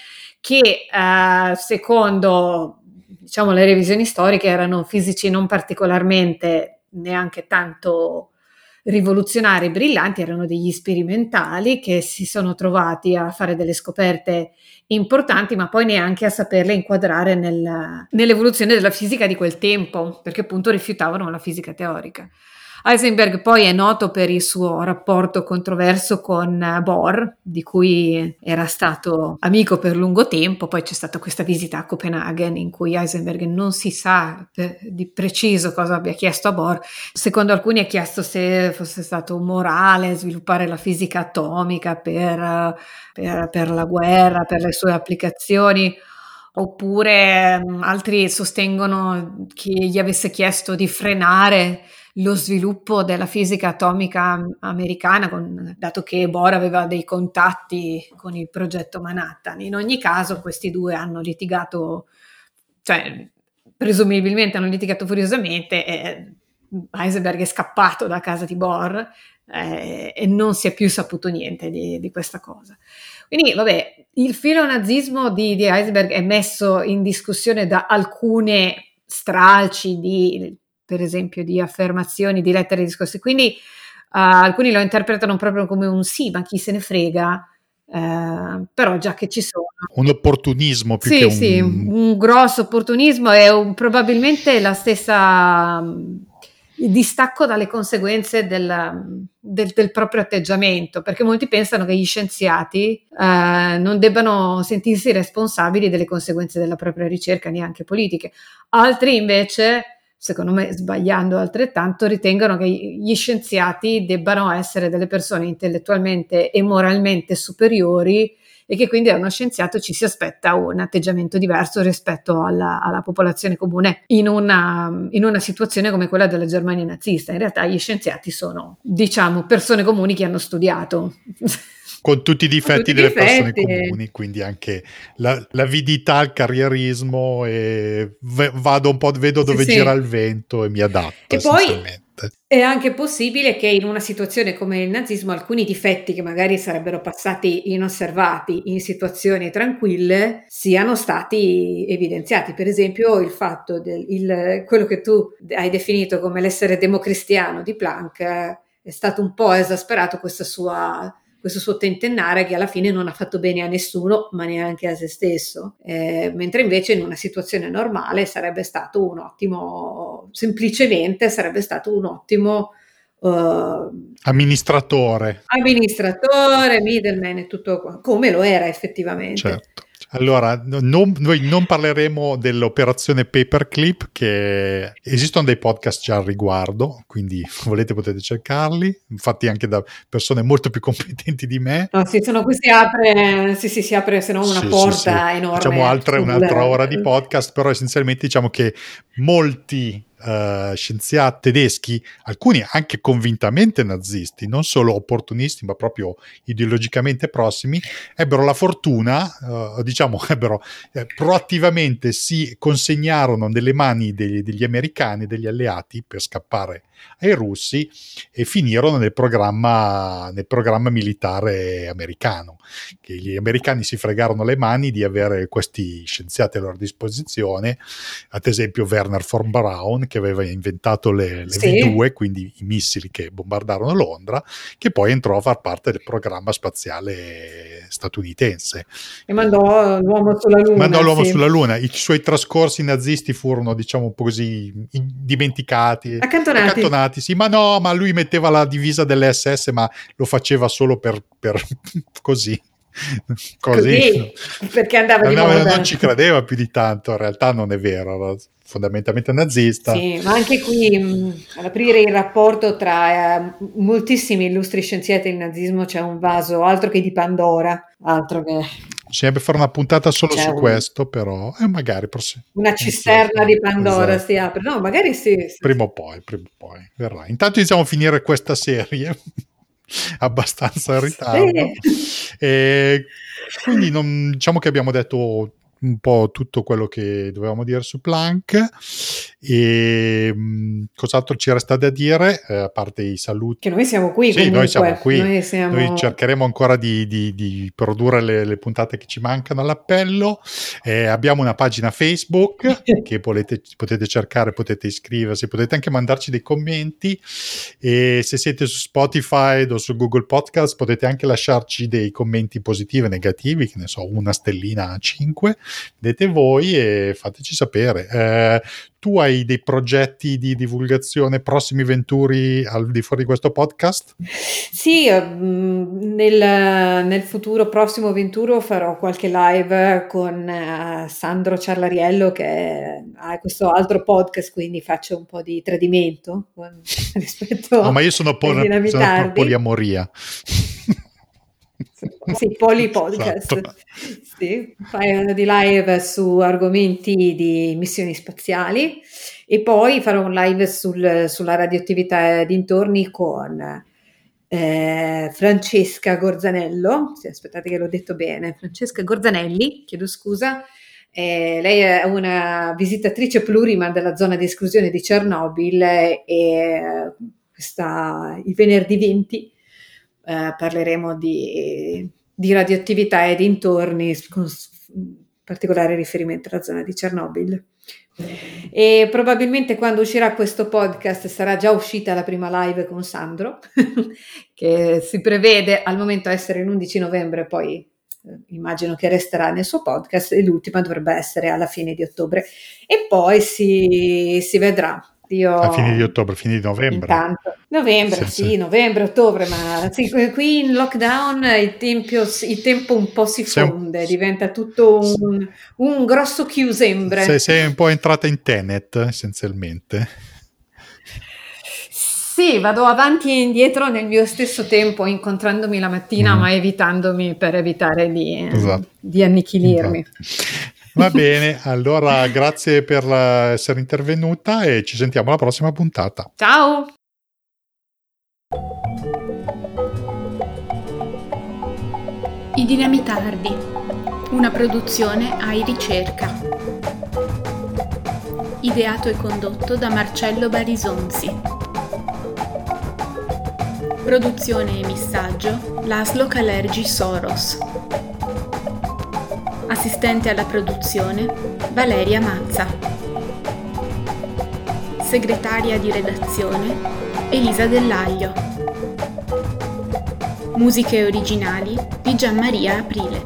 che eh, secondo diciamo, le revisioni storiche erano fisici non particolarmente neanche tanto rivoluzionari, brillanti, erano degli sperimentali che si sono trovati a fare delle scoperte importanti, ma poi neanche a saperle inquadrare nel, nell'evoluzione della fisica di quel tempo, perché appunto rifiutavano la fisica teorica. Heisenberg poi è noto per il suo rapporto controverso con eh, Bohr, di cui era stato amico per lungo tempo, poi c'è stata questa visita a Copenaghen in cui Heisenberg non si sa di preciso cosa abbia chiesto a Bohr. Secondo alcuni ha chiesto se fosse stato morale sviluppare la fisica atomica per, per, per la guerra, per le sue applicazioni oppure mm, altri sostengono che gli avesse chiesto di frenare lo sviluppo della fisica atomica americana, con, dato che Bohr aveva dei contatti con il progetto Manhattan. In ogni caso, questi due hanno litigato, cioè presumibilmente hanno litigato furiosamente e Heisenberg è scappato da casa di Bohr eh, e non si è più saputo niente di, di questa cosa. Quindi, vabbè, il filonazismo di, di Heisenberg è messo in discussione da alcune stralci di per esempio, di affermazioni, di lettere di discorsi. Quindi uh, alcuni lo interpretano proprio come un sì, ma chi se ne frega. Uh, però già che ci sono un opportunismo più sì, che un... sì, un grosso opportunismo e un, probabilmente la stessa il distacco dalle conseguenze del, del, del, proprio atteggiamento, perché molti pensano che gli scienziati eh, non debbano sentirsi responsabili delle conseguenze della propria ricerca, neanche politiche. Altri invece secondo me sbagliando altrettanto, ritengono che gli scienziati debbano essere delle persone intellettualmente e moralmente superiori e che quindi da uno scienziato ci si aspetta un atteggiamento diverso rispetto alla, alla popolazione comune in una, in una, situazione come quella della Germania nazista. In realtà gli scienziati sono, diciamo, persone comuni che hanno studiato con tutti i difetti tutti delle difetti. persone comuni, quindi anche la, l'avidità, il carrierismo e vado un po', vedo dove sì, gira sì. il vento e mi adatto. E poi è anche possibile che in una situazione come il nazismo alcuni difetti che magari sarebbero passati inosservati in situazioni tranquille siano stati evidenziati. Per esempio il fatto del quello che tu hai definito come l'essere democristiano di Planck è stato un po' esasperato questa sua questo suo tentennare che alla fine non ha fatto bene a nessuno, ma neanche a se stesso, eh, mentre invece in una situazione normale sarebbe stato un ottimo, semplicemente sarebbe stato un ottimo uh, amministratore. Amministratore, middleman e tutto come lo era effettivamente. Certo. Allora, non, noi non parleremo dell'operazione Paperclip, che esistono dei podcast già al riguardo, quindi volete potete cercarli, infatti anche da persone molto più competenti di me. No, sì, sono qui si apre, sì, sì, si apre se no una sì, porta sì, sì. enorme. Facciamo altre, un'altra ora di podcast, però essenzialmente diciamo che molti uh, scienziati tedeschi, alcuni anche convintamente nazisti, non solo opportunisti, ma proprio ideologicamente prossimi, ebbero la fortuna, uh, diciamo, ebbero eh, proattivamente si consegnarono nelle mani degli, degli americani, degli alleati, per scappare ai russi e finirono nel programma, nel programma militare americano. Che gli americani si fregarono le mani di avere questi scienziati a loro disposizione, ad esempio Werner von Braun, che aveva inventato le, le sì. V2, quindi i missili che bombardarono Londra, che poi entrò a far parte del programma spaziale statunitense. E mandò l'uomo sulla Luna. Mandò l'uomo sì. sulla Luna. I suoi trascorsi nazisti furono, diciamo un po' così, dimenticati. Accantonati. accantonati sì, ma no, ma lui metteva la divisa delle SS, ma lo faceva solo per, per così. Così, perché andava di moda. Non ci credeva più di tanto, in realtà non è vero, era fondamentalmente nazista. Sì, ma anche qui mh, ad aprire il rapporto tra eh, moltissimi illustri scienziati del nazismo c'è un vaso altro che di Pandora, altro che Bisognerebbe fare una puntata solo C'è su un... questo, però, e eh, magari forse. Una cisterna di Pandora esatto. si apre. No, magari sì, sì. Prima o poi, prima o poi verrà. Intanto iniziamo a finire questa serie. Abbastanza in ritardo. Sì. E quindi non, diciamo che abbiamo detto un po' tutto quello che dovevamo dire su Planck. E mh, mm, cos'altro ci resta da dire? Eh, a parte i saluti. Che noi siamo qui sì comunque. noi siamo qui. Noi, siamo... noi cercheremo ancora di, di, di produrre le, le, puntate che ci mancano all'appello. Eh, abbiamo una pagina Facebook che volete, potete cercare potete iscriversi potete anche mandarci dei commenti. E se siete su Spotify o su Google Podcast potete anche lasciarci dei commenti positivi e negativi che ne so una stellina a 5 vedete voi e fateci sapere eh, tu hai dei progetti di divulgazione, prossimi venturi al di fuori di questo podcast? Sì, mm, nel, nel futuro prossimo venturo farò qualche live con uh, Sandro Ciarlariello che ha questo altro podcast, quindi faccio un po' di tradimento con, rispetto no, ma io sono, po- sono poliamoria. sì, polipodcast. Esatto. Sì, fai di live su argomenti di missioni spaziali e poi farò un live sul, sulla radioattività dintorni con eh, Francesca Gorzanello. Sì, aspettate che l'ho detto bene. Francesca Gorzanelli, chiedo scusa. Eh, lei è una visitatrice plurima della zona di esclusione di Chernobyl e questa, il venerdì 20 eh, parleremo di, di, radioattività e dintorni, con particolare riferimento alla zona di Chernobyl. E probabilmente quando uscirà questo podcast sarà già uscita la prima live con Sandro, che si prevede al momento essere l'11 novembre, poi eh, immagino che resterà nel suo podcast e l'ultima dovrebbe essere alla fine di ottobre e poi si, si vedrà io, a fine di ottobre, fine di novembre. Intanto. Novembre, sì, sì, novembre, ottobre, ma sì, qui in lockdown il, tempio, il tempo un po' si fonde, sei, diventa tutto un, un grosso chiusembre. Sei, sei un po' entrata in Tenet, essenzialmente. Sì, vado avanti e indietro nel mio stesso tempo, incontrandomi la mattina, mm. ma evitandomi per evitare di, esatto. di annichilirmi. Esatto. Va bene, allora grazie per essere intervenuta e ci sentiamo alla prossima puntata. Ciao! I Dinamitardi, una produzione AI Ricerca. Ideato e condotto da Marcello Barisonzi. Produzione e missaggio Laszlo Calergi Soros. Assistente alla produzione Valeria Mazza. Segretaria di redazione Elisa Dell'Aglio. Musiche originali di Gianmaria Aprile.